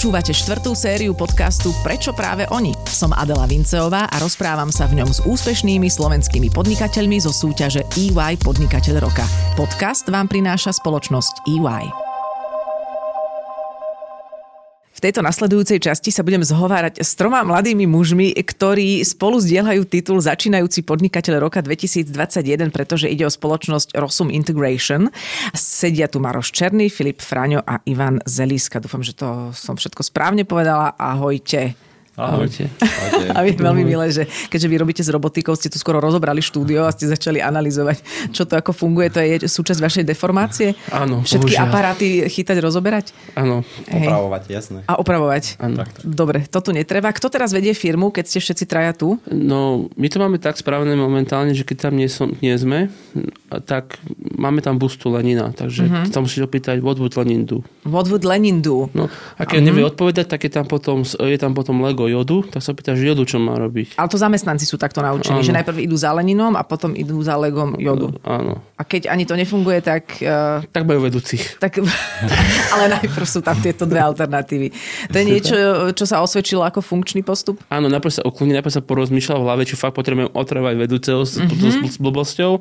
Počúvate štvrtú sériu podcastu Prečo práve oni? Som Adela Vinceová a rozprávam sa v ňom s úspešnými slovenskými podnikateľmi zo súťaže EY Podnikateľ roka. Podcast vám prináša spoločnosť EY. V tejto nasledujúcej časti sa budem zhovárať s troma mladými mužmi, ktorí spolu zdieľajú titul Začínajúci podnikateľ roka 2021, pretože ide o spoločnosť Rosum Integration. Sedia tu Maroš Černý, Filip Fraňo a Ivan Zelíska. Dúfam, že to som všetko správne povedala. Ahojte. Ahojte. Ahojte. A je veľmi milé, že keďže vy robíte s robotikou, ste tu skoro rozobrali štúdio a ste začali analyzovať, čo to ako funguje. To je súčasť vašej deformácie? Áno. Všetky bohužiaľ. aparáty chytať, rozoberať? Áno. Hej. Opravovať, jasné. A opravovať? Áno. Dobre, to tu netreba. Kto teraz vedie firmu, keď ste všetci traja tu? No, my to máme tak spravené momentálne, že keď tam nie, som, nie sme, tak máme tam bustu Lenina. Takže uh-huh. tam musíš opýtať, what would Lenin do? What would Lenin do? No, a keď uh-huh. nevie odpovedať, tak je tam potom, je tam potom Lego jodu, tak sa pýtaš jodu, čo má robiť. Ale to zamestnanci sú takto naučení, áno. že najprv idú za Leninom a potom idú za Legom jodu. Áno. A keď ani to nefunguje, tak... Uh, tak majú vedúcich. Tak, ale najprv sú tam tieto dve alternatívy. To je niečo, čo sa osvedčilo ako funkčný postup? Áno, najprv sa uklonil, najprv sa porozmýšľal v hlave, čo fakt potrebujem otrvať vedúceho s, mm-hmm. s, s blbosťou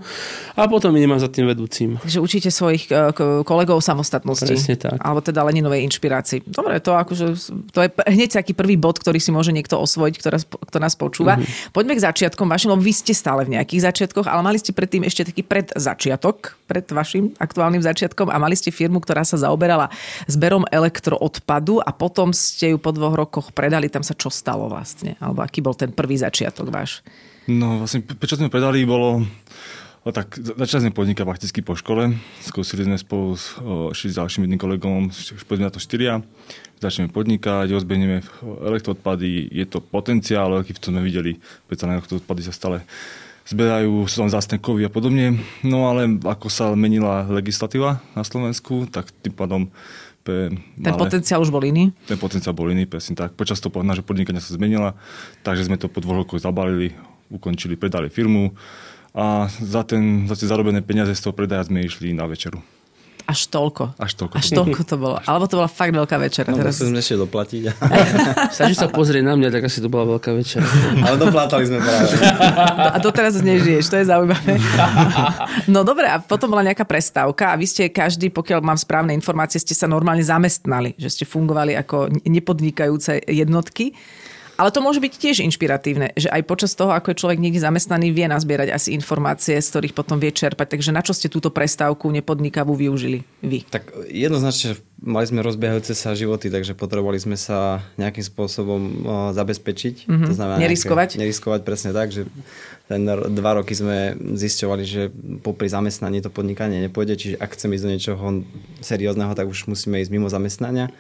a potom idem za tým vedúcim. Takže učíte svojich uh, kolegov samostatnosti. Presne tak. Alebo teda Leninovej inšpirácii. Dobre, to akože, to je hneď taký prvý bod, ktorý si môže niekto osvojiť, ktorá, kto nás počúva. Mm-hmm. Poďme k začiatkom vašim, lebo vy ste stále v nejakých začiatkoch, ale mali ste predtým ešte taký predzačiatok, pred vašim aktuálnym začiatkom a mali ste firmu, ktorá sa zaoberala zberom elektroodpadu a potom ste ju po dvoch rokoch predali. Tam sa čo stalo vlastne? Alebo aký bol ten prvý začiatok váš? No vlastne, prečo sme predali, bolo No tak začali sme podnikať prakticky po škole. Skúsili sme spolu s, o, s ďalším jedným kolegom, poďme na to štyria. Začneme podnikať, rozbehneme elektroodpady, je to potenciál, veľký, v tom sme videli, pretože elektroodpady sa stále zberajú, sú tam zásne kovy a podobne. No ale ako sa menila legislatíva na Slovensku, tak tým pádom pre Ten malé, potenciál už bol iný? Ten potenciál bol iný, presne tak. Počas toho nášho podnikania sa zmenila, takže sme to po dvoch rokoch zabalili, ukončili, predali firmu a za, ten, za tie zarobené peniaze z toho predaja sme išli na večeru. Až toľko. Až toľko. Až toľko to bolo. Alebo to bola fakt veľká večera. No, teraz... sme ešte doplatiť. Stačí sa pozrieť na mňa, tak asi to bola veľká večera. Ale doplátali sme práve. A doteraz nežiješ, to je zaujímavé. No dobre, a potom bola nejaká prestávka a vy ste každý, pokiaľ mám správne informácie, ste sa normálne zamestnali, že ste fungovali ako nepodnikajúce jednotky. Ale to môže byť tiež inšpiratívne, že aj počas toho, ako je človek niekde zamestnaný, vie nazbierať asi informácie, z ktorých potom vie čerpať. Takže na čo ste túto prestávku nepodnikavú využili vy? Tak jednoznačne mali sme rozbiehajúce sa životy, takže potrebovali sme sa nejakým spôsobom zabezpečiť. Mm-hmm. To znamená neriskovať? Nejaké, neriskovať presne tak, že ten dva roky sme zisťovali, že popri zamestnaní to podnikanie nepôjde, čiže ak chceme ísť do niečoho seriózneho, tak už musíme ísť mimo zamestnania.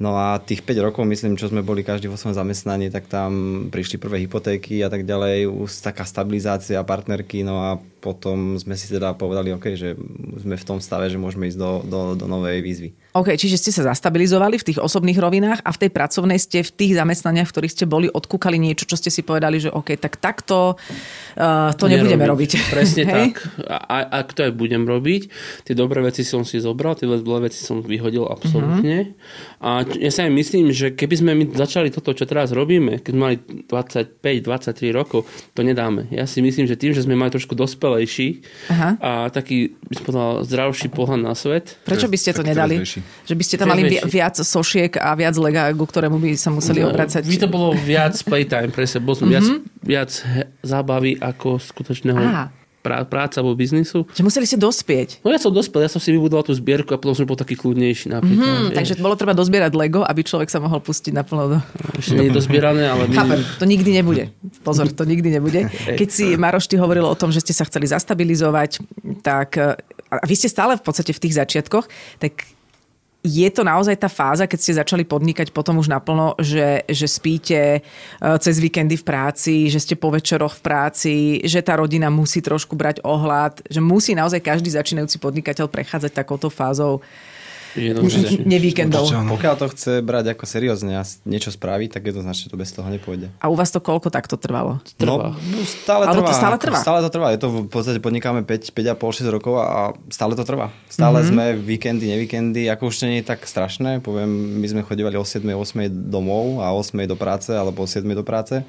No a tých 5 rokov, myslím, čo sme boli každý vo svojom zamestnaní, tak tam prišli prvé hypotéky a tak ďalej, už taká stabilizácia partnerky, no a potom sme si teda povedali, OK, že sme v tom stave, že môžeme ísť do, do, do novej výzvy. OK, čiže ste sa zastabilizovali v tých osobných rovinách a v tej pracovnej ste v tých zamestnaniach, v ktorých ste boli, odkúkali niečo, čo ste si povedali, že OK, tak takto uh, to nebudeme robiť. Presne tak. A ak to aj budem robiť, tie dobré veci som si zobral, tie zlé veci som vyhodil absolútne. Uh-huh. A ja si aj myslím, že keby sme my začali toto, čo teraz robíme, keď mali 25-23 rokov, to nedáme. Ja si myslím, že tým, že sme mali trošku dospelejší Aha. a taký, by som povedal, zdravší pohľad na svet. Prečo by ste to nedali? Že by ste tam mali viac sošiek a viac lega, ku ktorému by sa museli no, obracať. By to bolo viac playtime pre mm-hmm. viac, viac zábavy ako skutočného Aha prá, práca vo biznisu. Že museli ste dospieť. No ja som dospel, ja som si vybudoval tú zbierku a potom som bol taký kľudnejší napríklad. Mm, takže bolo treba dozbierať Lego, aby človek sa mohol pustiť naplno do... Ešte nie je dozbierané, ale... My... Chápem, to nikdy nebude. Pozor, to nikdy nebude. Keď si Maroš, ty hovoril o tom, že ste sa chceli zastabilizovať, tak a vy ste stále v podstate v tých začiatkoch, tak je to naozaj tá fáza, keď ste začali podnikať potom už naplno, že, že spíte e, cez víkendy v práci, že ste po večeroch v práci, že tá rodina musí trošku brať ohľad, že musí naozaj každý začínajúci podnikateľ prechádzať takouto fázou Jednoznačne. Nevíkendov. Pokiaľ to chce brať ako seriózne a niečo spraviť, tak jednoznačne to bez toho nepôjde. A u vás to koľko takto trvalo? Trvá. No, no, stále Alebo trvá. to stále trvá? Stále to trvá. Je to v podstate podnikáme 5, 5,5, 6 rokov a stále to trvá. Stále mm-hmm. sme víkendy, nevíkendy, ako už to nie je tak strašné. Poviem, my sme chodívali o 7, 8 domov a o 8 do práce alebo o 7 do práce.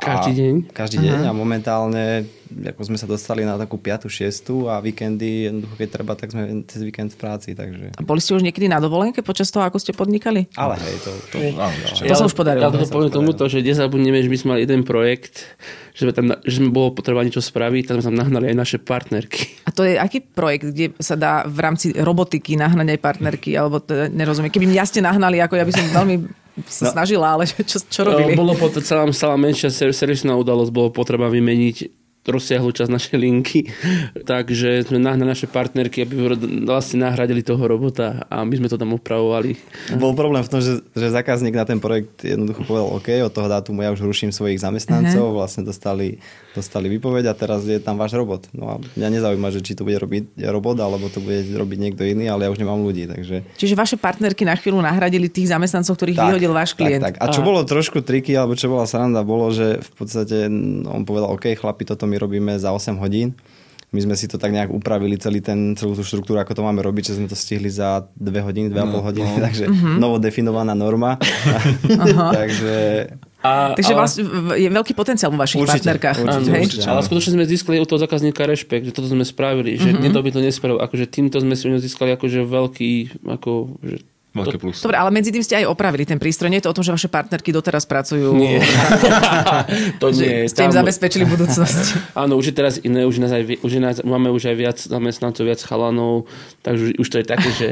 Každý deň? Každý deň a momentálne ako sme sa dostali na takú 5. 6. a víkendy, jednoducho keď treba, tak sme cez víkend v práci. Takže... A boli ste už niekedy na dovolenke počas toho, ako ste podnikali? Ale hej, to, to, Áno, To sa už podarilo. Ja to poviem tomuto, že nezabudneme, že my sme mali jeden projekt, že sme tam, že sme bolo potreba niečo spraviť, tak sme tam nahnali aj naše partnerky. A to je aký projekt, kde sa dá v rámci robotiky nahnať aj partnerky? Alebo to, nerozumiem. Keby mňa ste nahnali, ako ja by som veľmi sa snažila, ale čo, čo robili? Bolo pot- celá, celá menšia ser- servisná udalosť, bolo potreba vymeniť rozsiahlu časť našej linky, takže sme nahnali naše partnerky, aby vlastne nahradili toho robota a my sme to tam opravovali. Bol problém v tom, že, že zákazník na ten projekt jednoducho povedal OK, od toho dátumu ja už ruším svojich zamestnancov, uh-huh. vlastne dostali, dostali výpoveď a teraz je tam váš robot. No a mňa nezaujíma, že či to bude robiť robot, alebo to bude robiť niekto iný, ale ja už nemám ľudí, takže... Čiže vaše partnerky na chvíľu nahradili tých zamestnancov, ktorých vyhodil váš klient. Tak, tak. A čo bolo trošku triky, alebo čo bola sranda, bolo, že v podstate on povedal, OK, chlapi, toto my robíme za 8 hodín. My sme si to tak nejak upravili, celý ten, celú tú štruktúru, ako to máme robiť, že sme to stihli za 2 hodiny, 2,5 No, hodiny, no. takže novo definovaná norma. takže A, Takže ale- vlastne je veľký potenciál vo vašich Určite, partnerkách. určite, hej? určite. Ale skutočne sme získali u toho zákazníka rešpekt, že toto sme spravili, že mm-hmm. niekto by to nespravil. Akože týmto sme si u neho získali akože veľký, ako, že Veľké plus. Dobre, ale medzi tým ste aj opravili ten prístroj. Nie je to o tom, že vaše partnerky doteraz pracujú. Nie. to nie. ste im Tam- zabezpečili budúcnosť. Áno, už je teraz iné, už, nás aj, už nás, máme už aj viac zamestnancov, viac chalanov, takže už to je také, že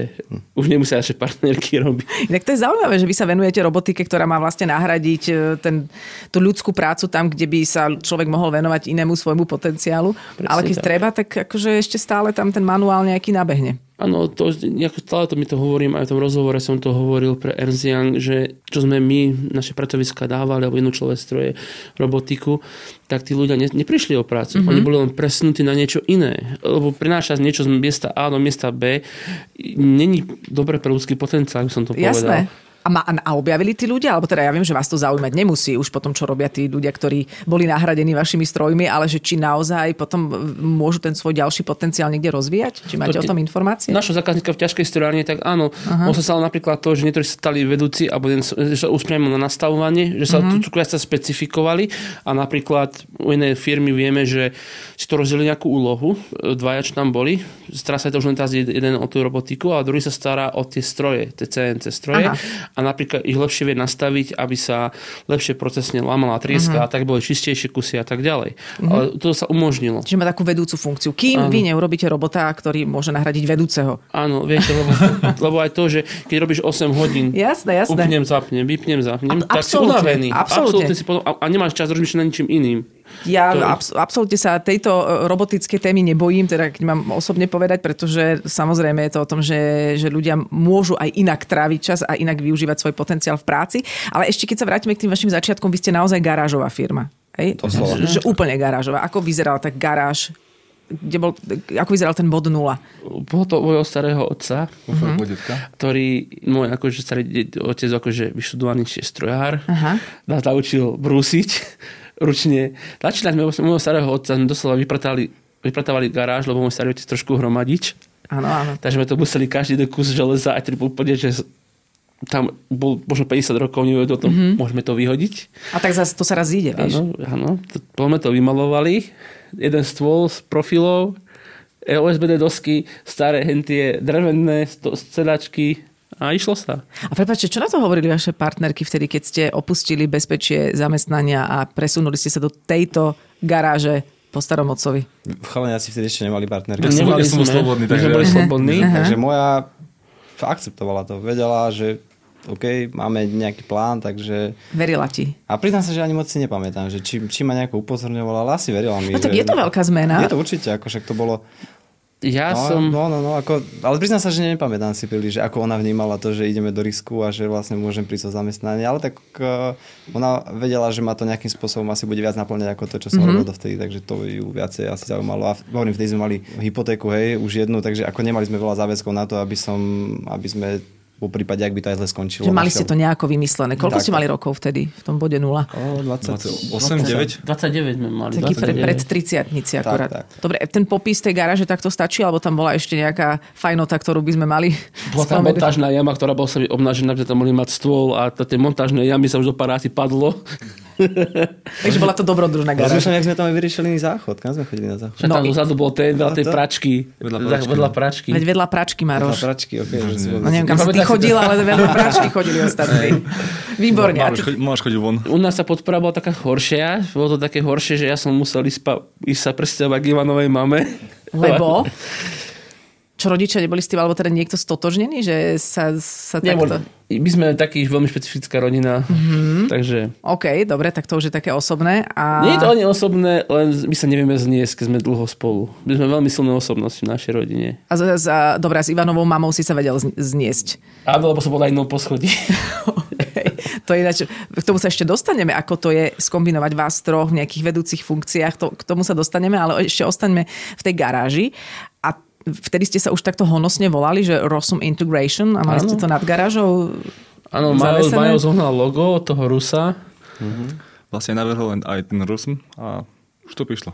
už nemusia naše partnerky robiť. Inak to je zaujímavé, že vy sa venujete robotike, ktorá má vlastne nahradiť e, ten, tú ľudskú prácu tam, kde by sa človek mohol venovať inému svojmu potenciálu. Presne ale keď tak. treba, tak akože ešte stále tam ten manuál nejaký nabehne. Áno, to, ako stále to mi to hovorím, aj v tom rozhovore som to hovoril pre Ernst Young, že čo sme my, naše pracoviska dávali, alebo jednočlové stroje, robotiku, tak tí ľudia ne, neprišli o prácu. Mm-hmm. Oni boli len presunutí na niečo iné. Lebo prinášať niečo z miesta A do miesta B není dobre pre ľudský potenciál, by som to povedal. A, ma, a objavili tí ľudia? Alebo teda ja viem, že vás to zaujímať nemusí už po tom, čo robia tí ľudia, ktorí boli nahradení vašimi strojmi, ale že či naozaj potom môžu ten svoj ďalší potenciál niekde rozvíjať? Či máte To o tom informácie? Našho zákazníka v ťažkej strojárne, tak áno. Uh-huh. On sa napríklad to, že niektorí sa stali vedúci alebo že sa už priamo na nastavovanie, že sa uh-huh. tu sa specifikovali a napríklad u inej firmy vieme, že si to rozdelili nejakú úlohu, e, dvaja, čo tam boli, stará sa to už len teraz jeden o tú robotiku a druhý sa stará o tie stroje, tie CNC stroje Aha. A napríklad ich lepšie vie nastaviť, aby sa lepšie procesne lámala trieska uh-huh. a tak boli čistejšie kusy a tak ďalej. Uh-huh. Ale to sa umožnilo. Čiže má takú vedúcu funkciu. Kým Áno. vy neurobíte robota, ktorý môže nahradiť vedúceho. Áno, viete, lebo, lebo aj to, že keď robíš 8 hodín, Jasné, jasné. Upnem, zapnem, vypnem, zapnem, Ab- tak si absolútne, unavený. absolútne. si potom, a, a nemáš čas rozmýšľať nad ničím iným. Ja To abs- absolútne sa tejto e, robotické témy nebojím, teda keď mám osobne povedať, pretože samozrejme je to o tom, že, že ľudia môžu aj inak tráviť čas a inak využívať svoj potenciál v práci. Ale ešte keď sa vrátime k tým vašim začiatkom, vy ste naozaj garážová firma. Hej? Že, že úplne garážová. Ako vyzerala tá garáž? Kde bol, ako vyzeral ten bod nula? Bolo to mojho starého otca, Uh-huh. ktorý, môj akože starý otec, akože vyštudovaný strojár, Aha. nás naučil brúsiť ručne. Začínať môjho starého otca, sme doslova vypratali, vypratávali garáž, lebo môj starý otec trošku hromadič. Áno, áno. Takže sme to museli každý jeden kus železa, aj ten úplne, že tam bol možno 50 rokov, nevedel o tom, mm-hmm. môžeme to vyhodiť. A tak zase to sa raz ide, vieš. Áno, áno. To- to vymalovali. Jeden stôl s profilov, e, OSBD dosky, staré hentie, drevené sedačky a išlo sa. A prepáčte, čo na to hovorili vaše partnerky vtedy, keď ste opustili bezpečie zamestnania a presunuli ste sa do tejto garáže po starom otcovi? Chalani asi vtedy ešte nemali partnerky. Ja ja som bol slobodný, takže- boli slobodní. Takže moja akceptovala to. Vedela, že OK, máme nejaký plán, takže... Verila ti. A priznám sa, že ani moc si nepamätám, že či, či ma nejako upozorňovala, ale asi verila mi. No tak že... je to veľká zmena. Je to určite, ako však to bolo Ja No, som... no, no, no, ako, ale priznám sa, že nepamätám si príliš, že ako ona vnímala to, že ideme do risku a že vlastne môžem prísť o zamestnanie, ale tak uh, ona vedela, že ma to nejakým spôsobom asi bude viac naplňať ako to, čo som mm-hmm. robil dovtedy, takže to ju viacej asi zaujímalo. A hovorím, vtedy sme mali hypotéku, hej, už jednu, takže ako nemali sme veľa záväzkov na to, aby som, aby sme po prípade, ak by to aj zle skončilo. Že mali ste to nejako vymyslené. Koľko Tak, ste mali rokov vtedy v tom bode 0? O, 20. 8, 9? 29 sme mali. Taký pre, 29. pred 30 akurát. tak. Dobre, ten popis tej garáže takto stačí, alebo tam bola ešte nejaká fajnota, ktorú by sme mali Bola tam montážna jama, ktorá bola sa obnažená, že tam mohli mať stôl a tie montážne jamy sa už do razy padlo. Takže bola to dobrodružná garáž. Rozmýšľam, jak sme tam aj vyriešili záchod. Kam sme chodili na záchod? No tam i- dozadu bol ten veľa No tej pračky. Vedľa pračky. Vedľa pračky. Veď vedľa pračky, Maroš. pračky, ok. No neviem, kam si ty chodil, ale vedľa pračky chodili ostatní. Výborne. A Máš, chodil, von. U nás sa podpora bola taká horšia. Bolo to také horšie, že ja som musel ísť sa presťahovať k Ivanovej mame. Lebo? Čo rodičia neboli s tým, alebo teda niekto stotožnený, že sa, sa Nebol, takto... my sme taký veľmi špecifická rodina, mm-hmm. takže... OK, dobre, tak to už je také osobné. A... Nie je to ani osobné, len my sa nevieme zniesť, keď sme dlho spolu. My sme veľmi silné osobnosti v našej rodine. A, z, a dobre, s Ivanovou mamou si sa vedel zniesť. Áno, lebo som bol na inom poschodí. to je ináč, k tomu sa ešte dostaneme, ako to je skombinovať vás troch v nejakých vedúcich funkciách, to, k tomu sa dostaneme, ale ešte ostaňme v tej garáži. A vtedy ste sa už takto honosne volali, že Rosum Integration a mali ste Áno. to nad garážou Áno, Majo, zohnal logo toho Rusa. Vlastne navrhol len aj ten Rusm a už to prišlo.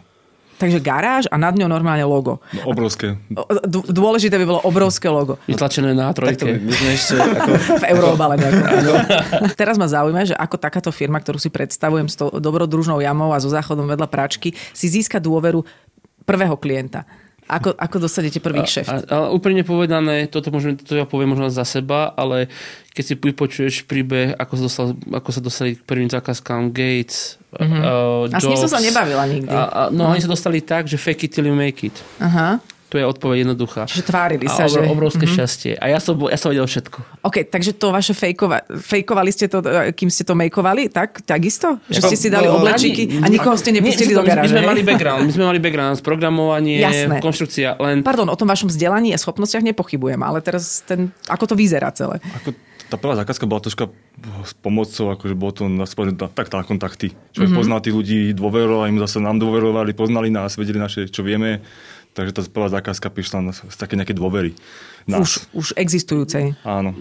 Takže garáž a nad ňou normálne logo. No, obrovské. Dôležité by bolo obrovské logo. Vytlačené na trojke. my sme ešte ako, v euroobale. Teraz ma zaujíma, že ako takáto firma, ktorú si predstavujem s tou dobrodružnou jamou a so záchodom vedľa práčky, si získa dôveru prvého klienta. Ako, ako dostanete prvých šéf? A, ale úprimne povedané, toto, môžem, toto ja poviem možno za seba, ale keď si vypočuješ príbeh, ako sa, dostal, ako sa dostali k prvým zákazkám Gates, mm-hmm. uh, A s ním som sa nebavila nikdy. A, a, no, oni sa dostali tak, že fake it till you make it. Aha. To je odpoveď jednoduchá. Čiže tvárili a sa, obro, že... obrovské mm-hmm. šťastie. A ja som, bol- ja som vedel všetko. OK, takže to vaše fejkova, fejkovali ste to, e, kým ste to makeovali, tak? Takisto? Že ste si dali No, oblečíky a nikoho ste nepustili Nie, do garáže? My sme mali background, my sme mali background, programovanie, Jasné. konštrukcia, len Pardon, o tom vašom vzdelaní a schopnostiach nepochybujem, ale teraz ten, ako to vyzerá celé? Ako tá prvá zákazka bola troška s pomocou, akože bolo to na, na, tak na kontakty. Človek mm-hmm. poznal tých ľudí, dôveroval im, zase nám dôverovali, poznali nás, vedeli naše, čo vieme. Takže tá prvá zákazka prišla z také nejaké dôvery. Už, Nás. už existujúcej. Áno.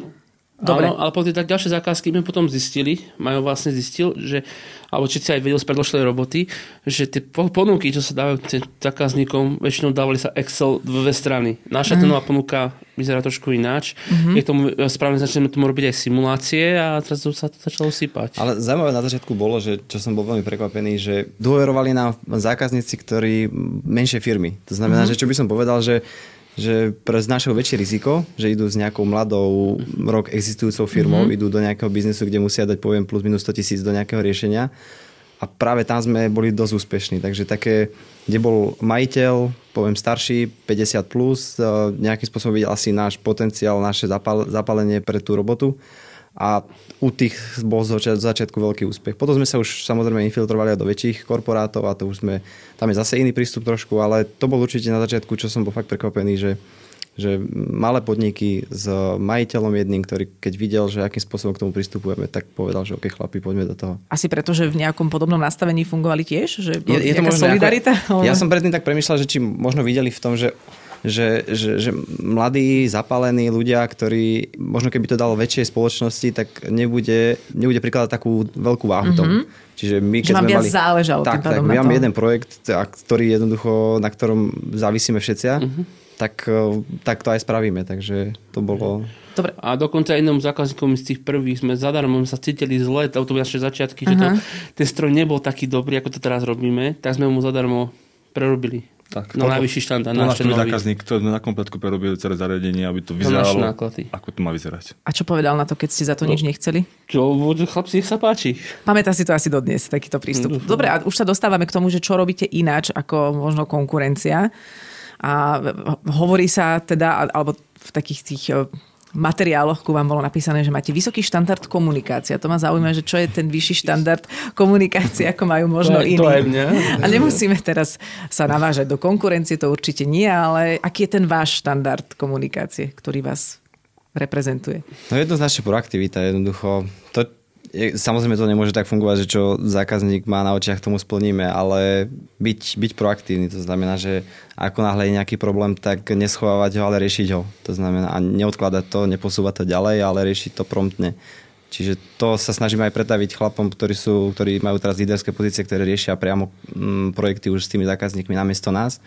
Dobre. Áno, ale po tie tak ďalšie zákazky sme potom zistili, Majo vlastne zistil, že, alebo či si aj vedel z predošlej roboty, že tie po- ponuky, čo sa dávajú tým zákazníkom, väčšinou dávali sa Excel dve strany. Naša mm. nová ponuka vyzerá trošku ináč. Mm-hmm. Je tomu správne začneme tomu robiť aj simulácie a teraz sa to začalo sypať. Ale zaujímavé na začiatku bolo, že čo som bol veľmi prekvapený, že dôverovali nám zákazníci, ktorí menšie firmy. To znamená, mm-hmm. že čo by som povedal, že že znášajú väčšie riziko, že idú s nejakou mladou rok existujúcou firmou, mm-hmm. idú do nejakého biznesu, kde musia dať poviem plus minus 100 tisíc do nejakého riešenia a práve tam sme boli dosť úspešní. Takže také, kde bol majiteľ, poviem starší, 50 plus, eh, nejakým spôsobom videl asi náš potenciál, naše zapal- zapálenie pre tú robotu a u tých bol z začiat- začiatku veľký úspech. Potom sme sa už samozrejme infiltrovali aj do väčších korporátov a to už sme, tam je zase iný prístup trošku, ale to bol určite na začiatku, čo som bol fakt prekvapený, že že malé podniky s majiteľom jedným, ktorý keď videl, že akým spôsobom k tomu pristupujeme, tak povedal, že ok chlapi, poďme do toho. Asi preto, že v nejakom podobnom nastavení fungovali tiež? Že Je, je to možno solidarita? Ako, ja som predtým tak premyšľal, že či možno videli v tom, že že, že, že mladí, zapálení ľudia, ktorí možno keby to dalo väčšej spoločnosti, tak nebude, nebude prikladať takú veľkú váhu tomu. Čiže my, Mhm. Že vám viac záležalo tak, tak, my máme jeden projekt, ktorý jednoducho, na ktorom závisíme všetci, Mhm. tak, eh, tak to aj spravíme. Takže to bolo... Dobre, A dokonca jednom zákazníkom z tých prvých sme zadarmo sa cítili zle, to boli naše začiatky, že to, ten stroj nebol taký dobrý, ako to teraz robíme, tak sme mu zadarmo prerobili. Tak, na to- najvyšší štandard, na náš zákazník, to na kompletku prerobili celé zariadenie, aby to vyzeralo, ako to má vyzerať. a čo povedal na to, keď ste za to nič nechceli? Čo, chlapci, nech sa páči. Pamätá si to asi dodnes, takýto prístup. Dobre, a už sa dostávame k tomu, že čo robíte ináč ako možno konkurencia. A hovorí sa teda, alebo v takých tých eh, materiáloch ku vám bolo napísané, že máte vysoký štandard komunikácia. To ma zaujíma, že čo je ten vyšší štandard komunikácie, ako majú možno To aj- iní. to aj mňa. A nemusíme teraz sa navážať do konkurencie, to určite nie, ale aký je ten váš štandard komunikácie, ktorý vás reprezentuje? No jednoznačne proaktivita, jednoducho. To, samozrejme to nemôže tak fungovať, že čo zákazník má na očiach, tomu splníme, ale byť, byť proaktívny, to znamená, že ako náhle je nejaký problém, tak neschovávať ho, ale riešiť ho. To znamená, a neodkladať to, neposúvať to ďalej, ale riešiť to promptne. Čiže to sa snažíme aj pretaviť chlapom, ktorí, sú, ktorí majú teraz líderské pozície, ktoré riešia priamo mm, projekty už s tými zákazníkmi namiesto nás,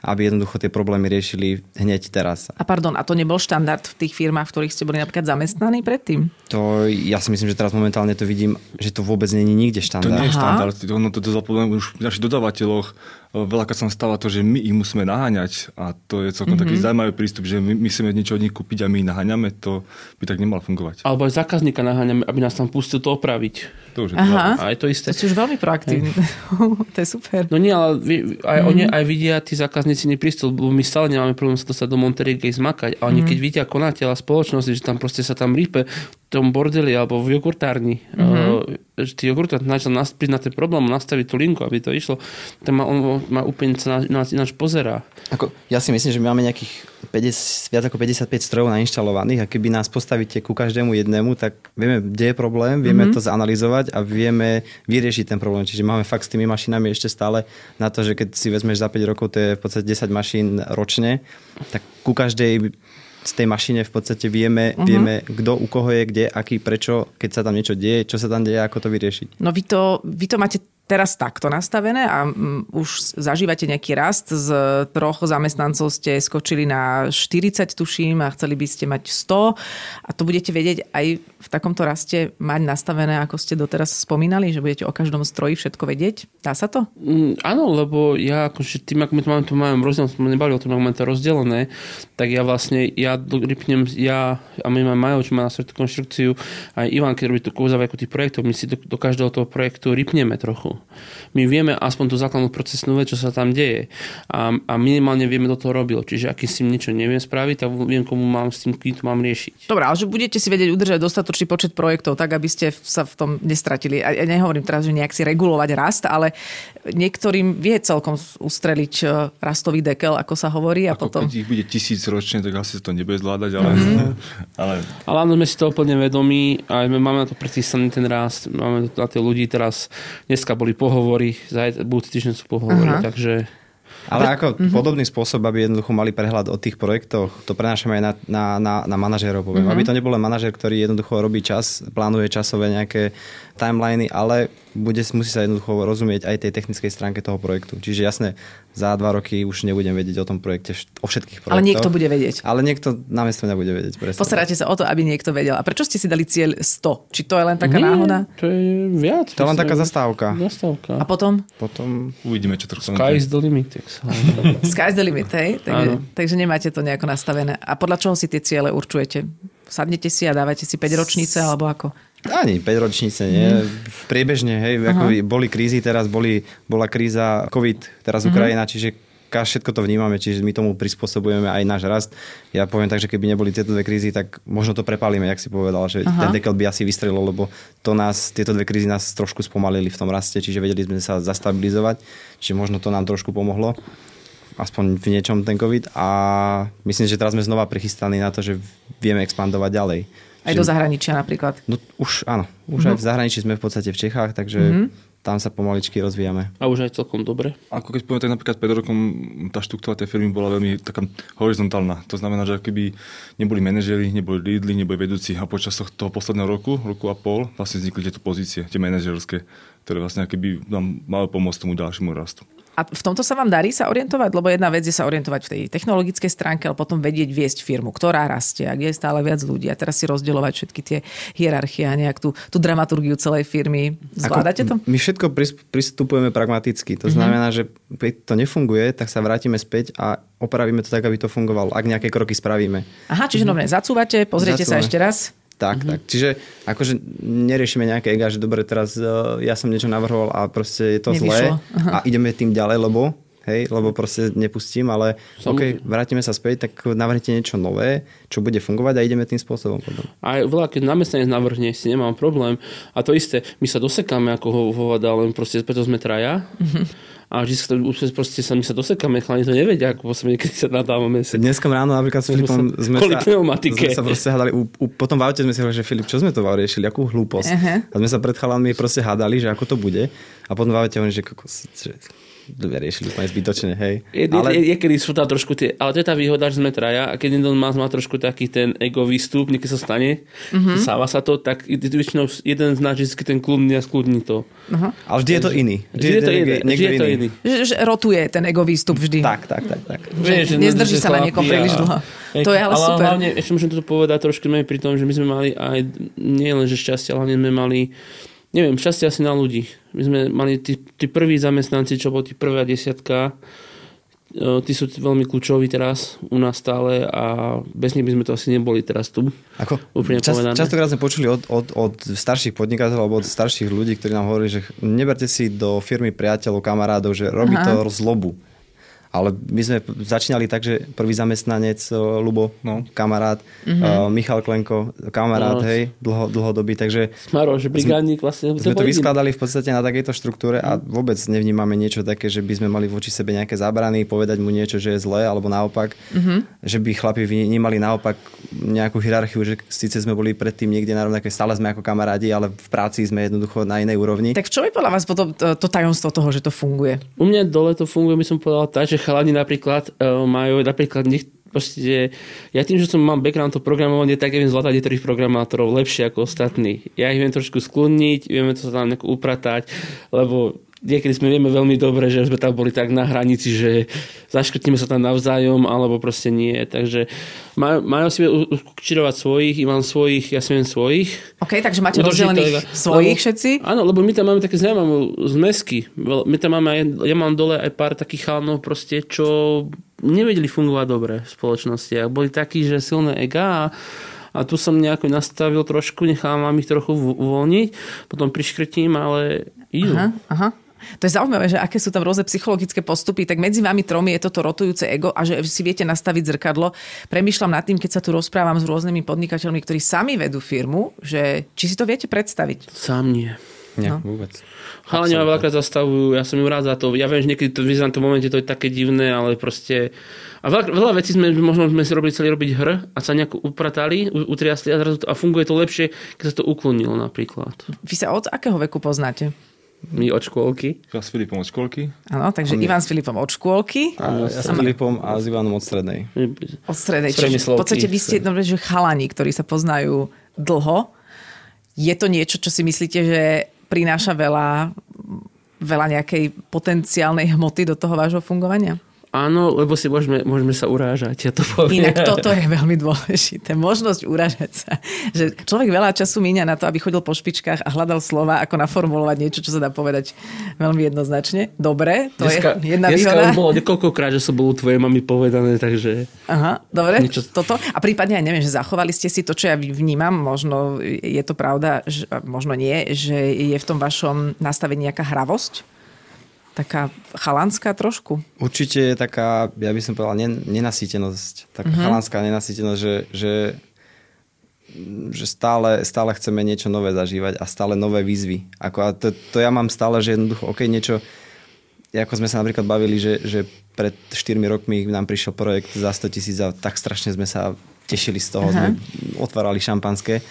aby jednoducho tie problémy riešili hneď teraz. A pardon, a to nebol štandard v tých firmách, v ktorých ste boli napríklad zamestnaní predtým? To, ja si myslím, že teraz momentálne to vidím, že to vôbec není nikde To štandard. nie je Aha. štandard. Ono to, to zapomínam už v našich dodávateľoch. e, Veľakrát sa stáva to, že my ich musíme naháňať a to je celkom mm-hmm. taký zaujímavý prístup, že my, my chceme niečo od nich kúpiť a my ich naháňame, to by tak nemalo fungovať. Alebo aj zákazníka naháňame, aby nás tam pustil to opraviť. To už je Aha. A je to isté. To už veľmi proaktívni. to je super. No nie, ale aj mm-hmm. oni aj vidia, tí zákazníci neprístup, lebo my stále nemáme problém sa dostať do Monterey Gay zmakať. A oni mm-hmm. keď vidia konateľa spoločnosti, že tam proste sa tam rípe v tom bordeli alebo v jogurtárni, mm-hmm. uh, že tí jogurtár načal nas, na ten problém, nastaviť tú linku, aby to išlo, tak ma, on ma úplne sa na, na, ináč pozerá. Ako, ja si myslím, že my máme nejakých 50, viac ako 55 strojov nainštalovaných a keby nás postavíte ku každému jednému, tak vieme, kde je problém, vieme mm-hmm. to zanalizovať a vieme vyriešiť ten problém. Čiže máme fakt s tými mašinami ešte stále na to, že keď si vezmeš za 5 rokov, to je v podstate 10 mašín ročne, tak ku každej z tej mašine v podstate vieme, uh-huh. vieme, kto u koho je, kde, aký, prečo, keď sa tam niečo deje, čo sa tam deje, ako to vyriešiť. No vy to, vy to máte teraz takto nastavené a um, už zažívate nejaký rast. Z troch zamestnancov ste skočili na 40, tuším, a chceli by ste mať 100. A to budete vedieť aj v takomto raste mať nastavené, ako ste doteraz spomínali, že budete o každom stroji všetko vedieť? Dá sa to? Mm, áno, lebo ja akože tým, ako my to máme, to máme rozdiel, sme nebali o tom, ako máme to rozdelené, tak ja vlastne, ja ripnem, ja a my máme Majo, čo má na srdce konštrukciu, aj Ivan, keď robí tú kouzavajku tých projektov, my si do, do každého toho projektu ripneme trochu. My vieme aspoň tú základnú procesnú vec, čo sa tam deje. A, a minimálne vieme, kto to robil. Čiže ak si niečo neviem spraviť, tak viem, komu mám s tým, kým to mám riešiť. Dobre, ale že budete si vedieť udržať dostatočný počet projektov, tak aby ste sa v tom nestratili. A ja nehovorím teraz, že nejak si regulovať rast, ale niektorým vie celkom ustreliť e, rastový dekel, ako sa hovorí. A Ako potom... keď ich bude tisíc ročne, tak asi to nebude zvládať, ale, ale Ale áno, sme si to úplne vedomí a my máme na to predpísaný ten rast. Máme na tie ľudí teraz, dneska boli pohovory, zajtra, budúci týždeň sú pohovory, Aha. takže Ale ako mm-hmm. podobný spôsob, aby jednoducho mali prehľad o tých projektoch, to prenášame aj na, na, na, na manažérov. Poviem. Mm-hmm. Aby to nebol len manažér, ktorý jednoducho robí čas, plánuje časové nejaké timeliny, ale bude, musí sa jednoducho rozumieť aj tej technickej stránke toho projektu. Čiže jasné, za dva roky už nebudem vedieť o tom projekte, o všetkých projektoch. Ale niekto bude vedieť. Ale niekto namiesto mňa bude vedieť. Presne. Postaráte sa o to, aby niekto vedel. A prečo ste si dali cieľ 100? Či to je len taká Nie, náhoda? To je viac. To je len taká zastávka. Zastávka. A potom? Potom uvidíme, čo to Sky is the limit. hovorí. Sky's the limit, hej? Takže, takže nemáte to nejako nastavené. A podľa čoho si tie ciele určujete? Sadnete si a dávate si 5 ročnice alebo ako? Ani 5 ročnice, nie. V priebežne, hej, ako boli krízy, teraz boli, bola kríza COVID, teraz Ukrajina, čiže ka- všetko to vnímame, čiže my tomu prispôsobujeme aj náš rast. Ja poviem tak, že keby neboli tieto dve krízy, tak možno to prepálime, jak si povedal, že Aha. ten dekel by asi vystrelil, lebo to nás, tieto dve krízy nás trošku spomalili v tom raste, čiže vedeli sme sa zastabilizovať, čiže možno to nám trošku pomohlo aspoň v niečom ten COVID a myslím, že teraz sme znova prichystaní na to, že vieme expandovať ďalej. Aj Že- do zahraničia napríklad. No už áno, už Mhm. aj v zahraničí sme v podstate v Čechách, takže tam sa pomaličky rozvíjame. A už aj celkom dobre. Ako keď poviem, tak napríklad pred rokom tá štruktúra tej firmy bola veľmi taká horizontálna. To znamená, že keby neboli manažeri, neboli lídli, neboli vedúci a počas toh- toho posledného roku, roku a pol, vlastne vznikli tieto pozície, tie manažerské, ktoré vlastne keby nám mali pomôcť tomu ďalšiemu rastu. A v tomto sa vám darí sa orientovať? Lebo jedna vec je sa orientovať v tej technologickej stránke, ale potom vedieť viesť firmu, ktorá rastie a kde je stále viac ľudí. A teraz si rozdielovať všetky tie hierarchie a nejak tú, tú dramaturgiu celej firmy. Zvládate to? My všetko pris- pristupujeme pragmaticky. To znamená, že keď to nefunguje, tak sa vrátime späť a opravíme to tak, aby to fungovalo. Ak nejaké kroky spravíme. Aha, čiže normálne zacúvate, pozriete sa Zacúvame. ešte raz. Tak, tak. Čiže akože neriešime nejaké ega, že dobre, teraz uh, ja som niečo navrhoval a proste je to Nevyšlo. zlé a ideme tým ďalej, lebo hej, lebo proste nepustím, ale OK, vrátime sa späť, tak navrhnite niečo nové, čo bude fungovať a ideme tým spôsobom potom. A veľa, keď zamestnanec navrhne, si nemám problém. A to isté, my sa dosekáme ako ho, hovada, len proste preto sme traja. Mm-hmm a vždy sa, proste sa, my sa dosekáme, chalani to nevedia, ako sa niekedy sa nadávame. Dneska ráno napríklad s Filipom sme, sa, sme sa proste hádali, u, u, potom v aute sme si hovorili, že Filip, čo sme to riešili, akú hlúposť. Uh-huh. A sme sa pred chalami proste hádali, že ako to bude. A potom v aute hovorili, že, že riešili úplne zbytočne, hej. Je, ale... je, je, kedy sú tam trošku tie, ale to je tá výhoda, že sme traja a keď jeden má, má trošku taký ten ego výstup, niekedy sa stane, mm-hmm. sáva sa to, tak väčšinou jeden z nás vždy ten kľudný a skľudní to. Uh-huh. Ale vždy je to iný. Vždy, vždy je to iný. Vždy je to iný. Že, že rotuje ten ego výstup vždy. Tak, tak, tak. tak. Že, že nezdrží sa na niekom príliš dlho. To je ale, ale super. hlavne, ešte môžem to povedať trošku pri tom, že my sme mali aj, nie len že šťastie, ale hlavne sme mali neviem, šťastie asi na ľudí. My sme mali tí, tí prví zamestnanci, čo boli tí prvá desiatka, e, tí sú veľmi kľúčoví teraz u nás stále a bez nich by sme to asi neboli teraz tu. Ako, čas, častokrát sme počuli od, od, od starších podnikateľov alebo od starších ľudí, ktorí nám hovorili, že neberte si do firmy priateľov, kamarádov, že robí Aha. to zlobu. Ale my sme začínali tak, že prvý zamestnanec, Lubo, no, kamarát, mm-hmm. uh, Michal Klenko, kamarát, no. hej, dlho, dlhodobý, takže... Maroš, brigádnik vlastne. Sme to vyskladali v podstate na takejto štruktúre a vôbec nevnímame niečo také, že by sme mali voči sebe nejaké zábrany, povedať mu niečo, že je zlé, alebo naopak, mm-hmm. že by chlapi vnímali naopak nejakú hierarchiu, že síce sme boli predtým niekde na rovnaké, stále sme ako kamarádi, ale v práci sme jednoducho na inej úrovni. Tak čo je podľa vás potom to, to tajomstvo toho, že to funguje? U mňa dole to funguje, by som povedal tak, že chalani napríklad uh, majú napríklad nech, proste, ja tým, že som mám background to programovanie, tak ja viem zvládať niektorých programátorov lepšie ako ostatní. Ja ich viem trošku skloniť, vieme to sa tam nejako upratať, lebo niekedy sme vieme veľmi dobre, že sme tam boli tak na hranici, že zaškrtíme sa tam navzájom, alebo proste nie. Takže majú, majú si učirovať svojich, mám svojich, ja si viem svojich. OK, takže máte rozdelených svojich lebo, všetci? Áno, lebo my tam máme také zaujímavé zmesky. My tam máme, aj, ja mám dole aj pár takých chalnov proste, čo nevedeli fungovať dobre v spoločnosti. Boli takí, že silné ega a a tu som nejako nastavil trošku, nechávam ich trochu uvoľniť, potom priškrtím, ale idú. Aha, aha. To je zaujímavé, že aké sú tam rôzne psychologické postupy, tak medzi vami tromi je toto rotujúce ego a že si viete nastaviť zrkadlo. Premýšľam nad tým, keď sa tu rozprávam s rôznymi podnikateľmi, ktorí sami vedú firmu, že či si to viete predstaviť? Sám nie. Nie, no. vôbec. Chalani ma veľakrát zastavujú, ja som im rád za to. Ja viem, že niekedy to vyzerá na tom momente, to je také divné, ale proste... A veľa, veľa vecí sme, možno sme si robili celý robiť hr a sa nejako upratali, utriasli a, zrazu to, a funguje to lepšie, keď sa to uklonilo napríklad. Vy sa od akého veku poznáte? My od škôlky. Ja s Filipom od škôlky. Áno, takže On Ivan s Filipom od škôlky. A ja s Filipom a s Ivanom od strednej. Od strednej. Čiže v podstate vy ste dobre, že chalani, ktorí sa poznajú dlho. Je to niečo, čo si myslíte, že prináša veľa, veľa nejakej potenciálnej hmoty do toho vášho fungovania? Áno, lebo si môžeme, môžeme sa urážať, ja to poviem. Inak toto je veľmi dôležité. Možnosť urážať sa. Že človek veľa času míňa na to, aby chodil po špičkách a hľadal slova, ako naformulovať niečo, čo sa dá povedať veľmi jednoznačne. Dobre, to dneska, je jedna dneska výhoda. bolo niekoľkokrát, že som bol u tvojej mami povedané, takže... Aha, dobre, niečo... toto. A prípadne aj neviem, že zachovali ste si to, čo ja vnímam, možno je to pravda, že, možno nie, že je v tom vašom nastavení nejaká hravosť? Taká chalanská trošku? Určite je taká, ja by som povedal, nenasýtenosť. Taká uh-huh. chalanská nenasýtenosť, že, že, že stále, stále chceme niečo nové zažívať a stále nové výzvy. Ako, a to, to ja mám stále, že jednoducho, OK, niečo, ako sme sa napríklad bavili, že, že pred 4 rokmi nám prišiel projekt za 100 tisíc a tak strašne sme sa tešili z toho, uh-huh. sme otvárali šampanské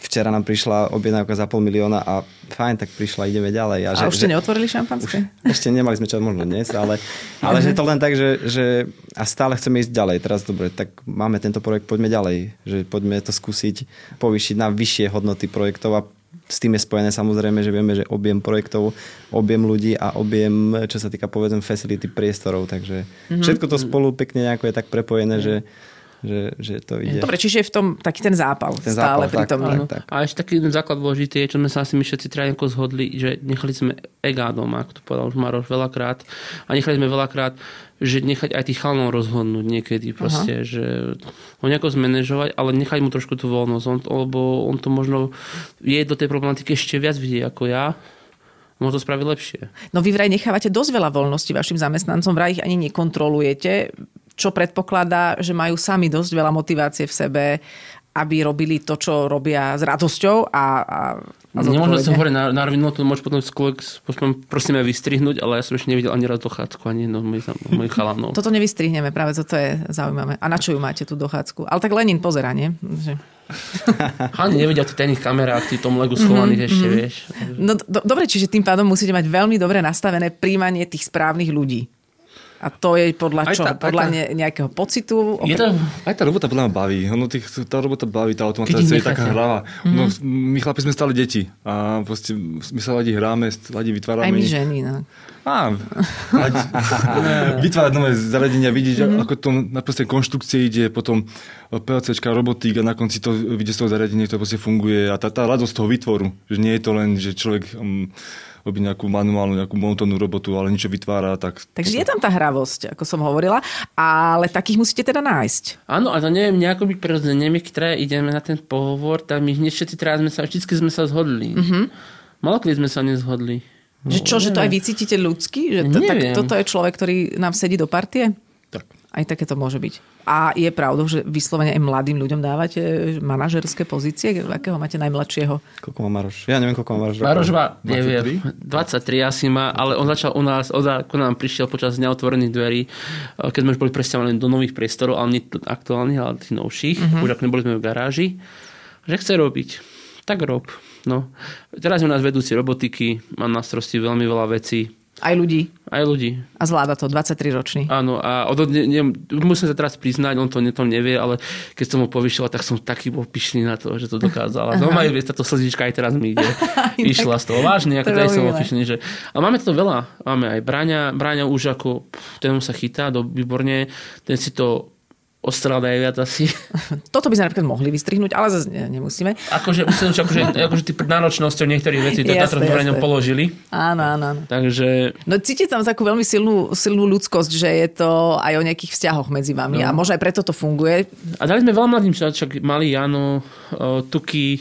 včera nám prišla objednávka za pol milióna a fajn, tak prišla, ideme ďalej. A, že, a už ste neotvorili šampanské? Už, ešte nemali sme čo možno dnes, ale, ale že to len tak, že, že a stále chceme ísť ďalej. Teraz dobre, tak máme tento projekt, poďme ďalej. Že poďme to skúsiť povýšiť na vyššie hodnoty projektov a s tým je spojené samozrejme, že vieme, že objem projektov, objem ľudí a objem, čo sa týka povedzme facility priestorov, takže mm-hmm. všetko to spolu pekne nejako je tak prepojené, mm-hmm. že že, že to ide. Dobre, čiže je v tom taký ten zápal ten stále zápal, prítomný. Tak, tak, tak. A ešte taký základ dôležitý je, čo sme sa asi my všetci traja zhodli, že nechali sme ega doma, ako to povedal už Maroš veľakrát. A nechali sme veľakrát, že nechať aj tých chalnov rozhodnúť niekedy proste, Aha. že ho nejako zmanéžovať, ale nechať mu trošku tú voľnosť, on, lebo on to možno je do tej problematiky ešte viac vidie ako ja môžu to spraviť lepšie. No vy vraj nechávate dosť veľa voľnosti vašim zamestnancom, vraj ich ani nekontrolujete, čo predpokladá, že majú sami dosť veľa motivácie v sebe, aby robili to, čo robia s radosťou a, a, a Nemôžem sa hovoriť na, na rovinu, to môžeš potom skôr prosíme vystrihnúť, ale ja som ešte nevidel ani raz dochádzku, ani no, mojich, mojich chalanov. Toto nevystrihneme, práve toto je zaujímavé. A na čo ju máte tú dochádzku? Ale tak Lenin pozera, nie? Že... Ani nevedia tých tajných kamerách, tí tom legu schovaných ešte, vieš. No do, dobre, čiže tým pádom musíte mať veľmi dobre nastavené príjmanie tých správnych ľudí. A to je podľa Aj čo? tá- podľa tá- ne, nejakého pocitu? Je to, Aj tá robota podľa mňa baví. Ono tých, tá robota baví, tá automatizácia je taká necháte. hráva. No, my chlapi sme stále deti. A proste my sa radi hráme, radi vytvárame. Aj my ženy, no. Á, vytvárať nové zariadenia, vidieť, mm-hmm. ako to na proste konštrukcie ide, potom PLCčka, robotík a na konci to vidie z toho zariadenia, to proste funguje a tá, tá radosť toho výtvoru, že nie je to len, že človek um, robí nejakú manuálnu, nejakú monotónnu robotu, ale niečo vytvára, tak... Takže je tam tá hravosť, ako som hovorila, ale takých musíte teda nájsť. áno, a to neviem, nejako by prirodzene, my, ktoré ideme na ten pohovor, tak my hneď všetci teraz sme sa, vždycky sme sa zhodli. Mm-hmm. Malo kedy sme sa nezhodli. Že čo, že to aj vycítite ľudsky? Že to, tak, toto je človek, ktorý nám sedí do partie? Tak. Aj také to môže byť. A je pravdou, že vyslovene aj mladým ľuďom dávate manažerské pozície? Akého máte najmladšieho? Koľko má Maroš? Ja neviem, koľko má Maroš. Maroš má, neviem, 23 asi má, ale on začal u nás, od ako nám prišiel počas dňa otvorených dverí, eh, keď sme už boli presťahovaní do nových priestorov, ale nie aktuálnych, ale tých novších, uh-huh. už ako neboli sme v garáži, že chce robiť. Tak rob. No. Teraz je u nás vedúci robotiky, má na starosti veľmi veľa vecí. Aj ľudí. Aj ľudí. A zvláda to, 23 ročný. Áno, a od, ne, ne, musím sa teraz priznať, on to, ne, to nevie, ale keď som ho povyšila, tak som taký bol pyšný na to, že to dokázala. No aj táto slzička aj teraz mi ide. Išla z toho vážne, ako To som bol pyšný. Že... A máme toto veľa. Máme aj Braňa. Braňa už ako, ten sa chytá do, výborne. Ten si to ostrel najviac asi. Toto by sme napríklad mohli vystrihnúť, ale zase ne, nemusíme. akože, myslím, že akože, akože ty pred náročnosťou niektorých vecí, to Braňom jasné. položili. Áno, áno, áno. Takže No cítite tam takú veľmi silnú, silnú ľudskosť, že je to aj o nejakých vzťahoch medzi vami. No. A možno aj preto to funguje. a dali sme veľa mladým, však mali Jano, Tuky,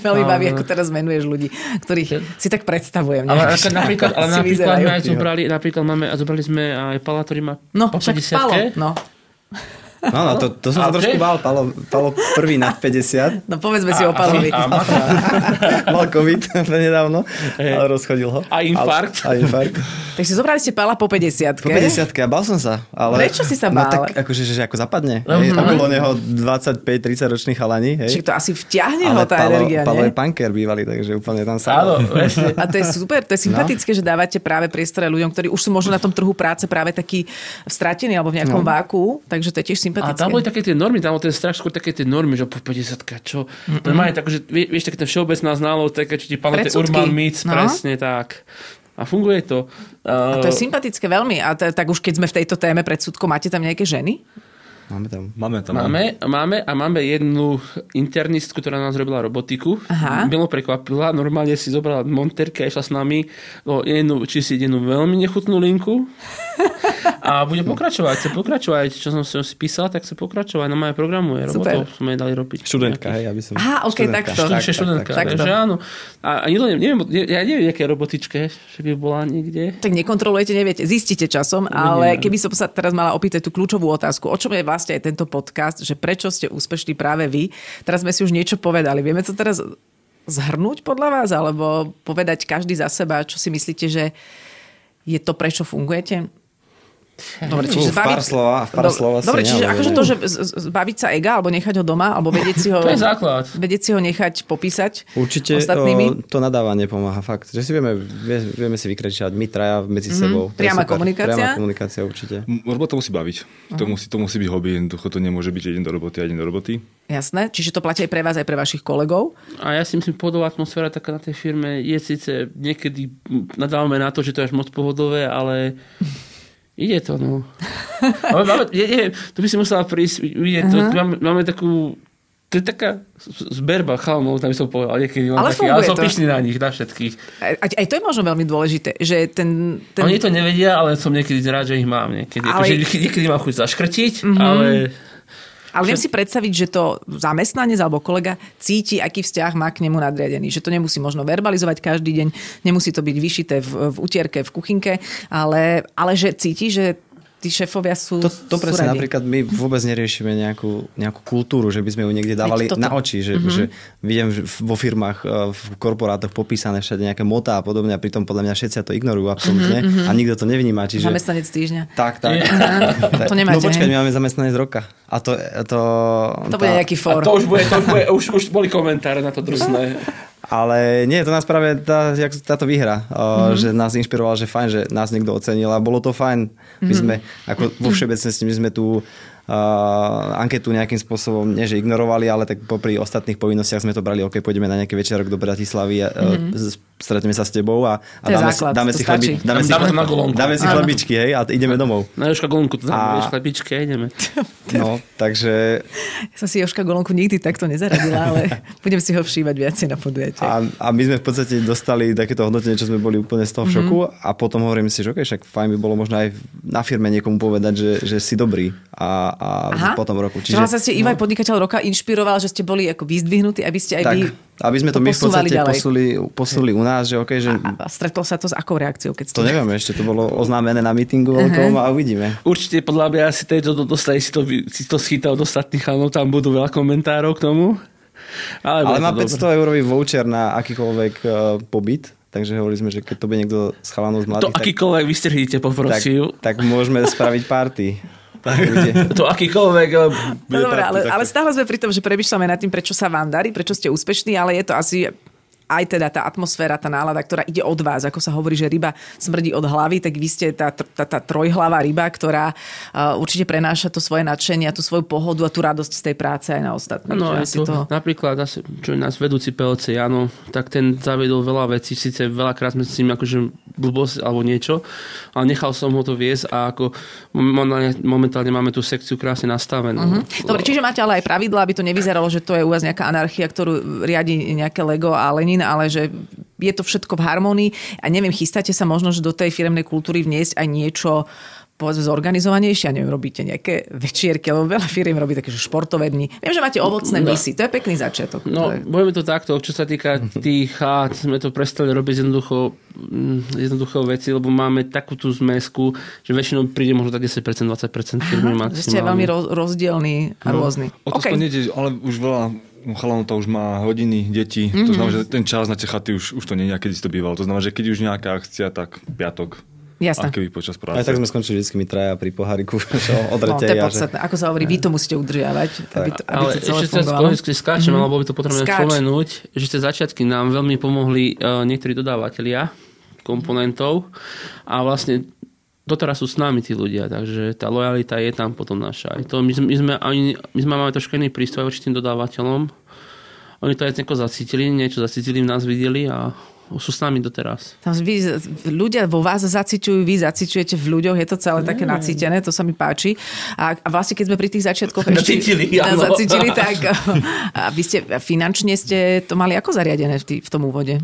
veľmi baví, ako teraz menuješ ľudí, ktorých si tak predstavujem. Ale napríklad, ale napríklad vyzerajú. sme aj zobrali, napríklad máme, a zobrali sme aj Pala, ktorý má No, po však 50 Palo, no. No, no, to, to som sa trošku bál. Palo, Palo prvý nad 50. No povedzme si o Palovi. A, a, Mal COVID nedávno, ale rozchodil ho. A infarkt. Ale, a infarkt. Takže zobrali ste Pala po 50 Po 50 a bál som sa. Ale, Prečo si sa No bál? tak akože, že ako zapadne. Hej, okolo neho 25-30 ročných chalani. Hej. Čiže to asi vtiahne ho ale tá Palo, energia, Palo nie? je punker bývalý, takže úplne tam áno, sa... presne. A to je super, to je sympatické, no. že dávate práve priestore ľuďom, ktorí už sú možno na tom trhu práce práve takí stratení alebo v nejakom no. váku, takže to je tiež A sympatické. tam boli také tie normy, tam bol ten strach skôr také tie normy, že po 50 čo. To má aj tak, že vie- vieš, také ten všeobecná znalosť, také, či ti pamätá Predsudky. urban myths, No. presne tak. A funguje to. A to je sympatické veľmi. A t- tak už keď sme v tejto téme predsudko, máte tam nejaké ženy? Máme tam. Máme tam. Máme, máme a máme jednu internistku, ktorá nás robila robotiku. Aha. Milo prekvapila, normálne si zobrala monterky a išla s nami o jednu, či si jednu veľmi nechutnú linku. A bude pokračovať, chce pokračovať. Čo som si si písal, tak chce pokračovať. No moje programuje, Super. robotov sme jej dali robiť. Študentka, hej, aby som... Aha, ok, študentka. takto. Tak, tak, študentka, tak, takže takto. áno. A, a nikto neviem, neviem, ja neviem, aké robotičke, že by bola niekde. Tak nekontrolujete, neviete, zistíte časom, ale keby som sa teraz mala opýtať tú kľúčovú otázku, o čom je vlastne aj tento podcast, že prečo ste úspešní práve vy, teraz sme si už niečo povedali. Vieme to teraz zhrnúť podľa vás, alebo povedať každý za seba, čo si myslíte, že je to, prečo fungujete? Dobre, čiže Ú, v pár slova- v pár Dobre, slov asi Dobre, čiže akože to, že zbaviť sa ega, alebo nechať ho doma, alebo vedieť si ho... To je základ. Vedieť si ho nechať popísať Určite ostatnými. o, to nadávanie pomáha fakt. Že si vieme, vie, vieme si vykričať my traja medzi sebou. To je Priama komunikácia? Priama komunikácia určite. Robota musí baviť. To musí, to musí byť hobby. Jednoducho to nemôže byť jeden do roboty a jeden do roboty. Jasné, čiže to platí aj pre vás, aj pre vašich kolegov. A ja si myslím, pohodová atmosféra taká na tej firme je síce niekedy nadávame na to, že to je až moc pohodové, ale ide to, no. Máme, máme, ja neviem, tu by si musela prísť, vidieť to, máme, máme takú to je taká zberba chalmov, tam by som povedal, niekedy Ale taký, ale som pyšný na nich, na všetkých. Aj, aj to je možno veľmi dôležité, že ten... ten Oni to nevedia, ale som niekedy rád, že ich mám. Niekedy, Ale- ale... akože, niekedy mám chuť zaškrtiť, mm-hmm. ale Ale viem si predstaviť, že to zamestnanec alebo kolega cíti, aký vzťah má k nemu nadriadený. Že to nemusí možno verbalizovať každý deň, nemusí to byť vyšité v, v utierke, v kuchynke, ale, ale že cíti, že tí šéfovia sú To, to sú presne radi. napríklad my vôbec neriešime nejakú, nejakú kultúru, že by sme ju niekde dávali toto- na oči, že, Mhm. že vidím že vo firmách, eh, v korporátoch popísané všade nejaké motá a podobne a pritom podľa mňa všetci to ignorujú absolútne Mhm, a nikto to nevníma. Čiže... Zamestnanec týždňa. Tak, tak. tak. To nemáte, No počkaj, my máme zamestnanec roka. A to... To, To bude nejaký A for. to už, bude, to už, bude, už, už boli komentáre na to drsné. Ale nie, to nás práve tá, jak táto výhra, mm-hmm. že nás inšpirovala, že fajn, že nás niekto ocenil a bolo to fajn. My sme, ako vo všeobecnosti, my sme tú uh, anketu nejakým spôsobom, nie že ignorovali, ale tak popri ostatných povinnostiach sme to brali, ok, pôjdeme na nejaký večerok do Bratislavy, mm-hmm. uh, stretneme sa s tebou a, a dáme, základ, si, dáme, si chlebi, stačí. dáme, si, Dáme na golonku. dáme si chlebičky, hej, a ideme domov. Na Jožka Golunku to A- dáme, vieš, chlebičky a ideme. No, takže Ja som si Joška Golonku nikdy takto nezaradila, ale budem si ho všívať viacej na podujatiach. A, a my sme v podstate dostali takéto hodnotenie, čo sme boli úplne z toho v šoku a potom hovorím si, že okay, však fajn by bolo možno aj na firme niekomu povedať, že, že si dobrý a, a po tom roku. Čiže vlastne ste Ivaj podnikateľ roka inšpiroval, že ste boli ako vyzdvihnutí, aby ste aj tak, vy aby sme to my v podstate ďalej. posuli, posuli u nás, že okay, že A stretlo sa to s akou reakciou, keď ste... to nevieme ešte, to bolo oznámené na mítingu veľkom a uvidíme. Určite podľa mňa si tejto do- dostali, si to, si to schytal od ostatných chalnov, tam budú veľa komentárov k tomu. Ale, Ale má to 500 eurový voucher na akýkoľvek uh, pobyt, takže hovorili sme, že keď to bude niekto z chalanov z To mladých, tak, akýkoľvek tak, poprosím. tak môžeme spraviť party. Tak. To akýkoľvek... eh, No party ale, ale stále sme pri tom, že premyšľame nad tým, prečo sa vám darí, prečo ste úspešní, ale je to asi aj teda tá atmosféra, tá nálada, ktorá ide od vás. Ako sa hovorí, že ryba smrdí od hlavy, tak vy ste tá, tá, tá trojhlavá ryba, ktorá uh, určite prenáša to svoje nadšenie a tú svoju pohodu a tú radosť z tej práce aj na ostatných. No, asi to, to... napríklad, čo je nás vedúci PLC, Jano, tak ten zavedol veľa vecí, síce veľakrát sme s ním akože blbosť alebo niečo, ale nechal som ho to viesť a ako momentálne, máme tú sekciu krásne nastavenú. Mhm. Dobre, čiže máte ale aj pravidla, aby to nevyzeralo, že to je u vás nejaká anarchia, ktorú riadi nejaké Lego a Lenin, ale že je to všetko v harmonii a neviem, chystáte sa možno, že do tej firemnej kultúry vniesť aj niečo povedzme zorganizovanejšie, ja neviem, robíte nejaké večierky, lebo veľa firiem robí také, že športové dni. Viem, že máte ovocné misy, to je pekný začiatok. No, To je- budeme to takto, čo sa týka tých chát, sme to prestali robiť jednoducho, mm, jednoducho veci, lebo máme takú tú zmesku, že väčšinou príde možno tak 10%, 20% firmy Aha, že ste veľmi maximálne. roz, rozdielný a rôzny. O to OK. okay. ale už veľa chalanov to už má hodiny, deti. Mm-hmm. To znamená, že ten čas na tie chaty už, už to nie je, kedy si to bývalo. To znamená, že keď už nejaká akcia, tak piatok. Jasné. A keby počas práce. Aj tak sme skončili vždy my traja pri poháriku, čo No, to je podstatné. Ako sa hovorí, vy to musíte udržiavať, aby to, aby Ale to celé ešte fungovalo. Mhm. skáčem, mm-hmm. alebo by to potrebné spomenúť, že tie začiatky nám veľmi pomohli uh, niektorí dodávateľia komponentov a vlastne doteraz sú s nami tí ľudia, takže tá lojalita je tam potom naša. Aj to, my, sme- my, sme, ani, my sme máme troška iný prístup voči tým dodávateľom. Oni to aj nejako zacítili, niečo zacítili, v nás videli a sú s nami doteraz. Tam vy, ľudia vo vás zaciťujú, vy zaciťujete v ľuďoch, je to celé také nacítené, to sa mi páči. A, a vlastne keď sme pri tých začiatkoch ešte... Nacítili, áno. Zacítili, tak a vy ste, finančne ste to mali ako zariadené v, tý, v tom úvode?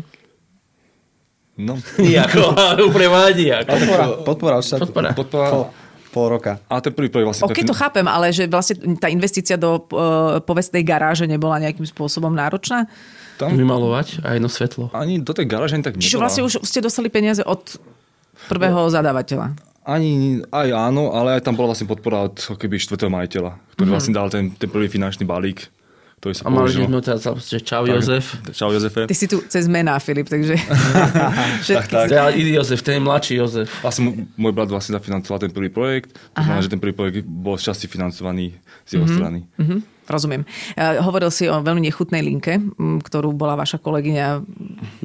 No, Nijako, úplne má nijako. Podpora, podpora od štátu. Podpora. podpora. Pol, pol roka. A ten prvý projekt vlastne... OK, to chápem, ale že vlastne tá investícia do uh, povestnej garáže nebola nejakým spôsobom náročná? tam Vymalovať a jedno svetlo. ani do tej garáže ani tak Čiže nebola. vlastne už ste dostali peniaze od prvého zadávateľa. Ani, aj áno, ale aj tam bola vlastne podpora od keby štvrtého majiteľa, ktorý Mhm. vlastne dal ten, ten prvý finančný balík, ktorý sa A mali použil. sme teraz, že čau Jozef. Čau Jozefe. Ty si tu cez mená, Filip, takže všetky tak. Ale iný Jozef, ten je mladší Jozef. Vlastne môj brat vlastne zafinancoval ten prvý projekt, to znamená, že ten prvý projekt bol z časti financovaný z jeho strany. Mhm, rozumiem. Hovoril si o veľmi nechutnej linke, ktorú bola vaša kolegyňa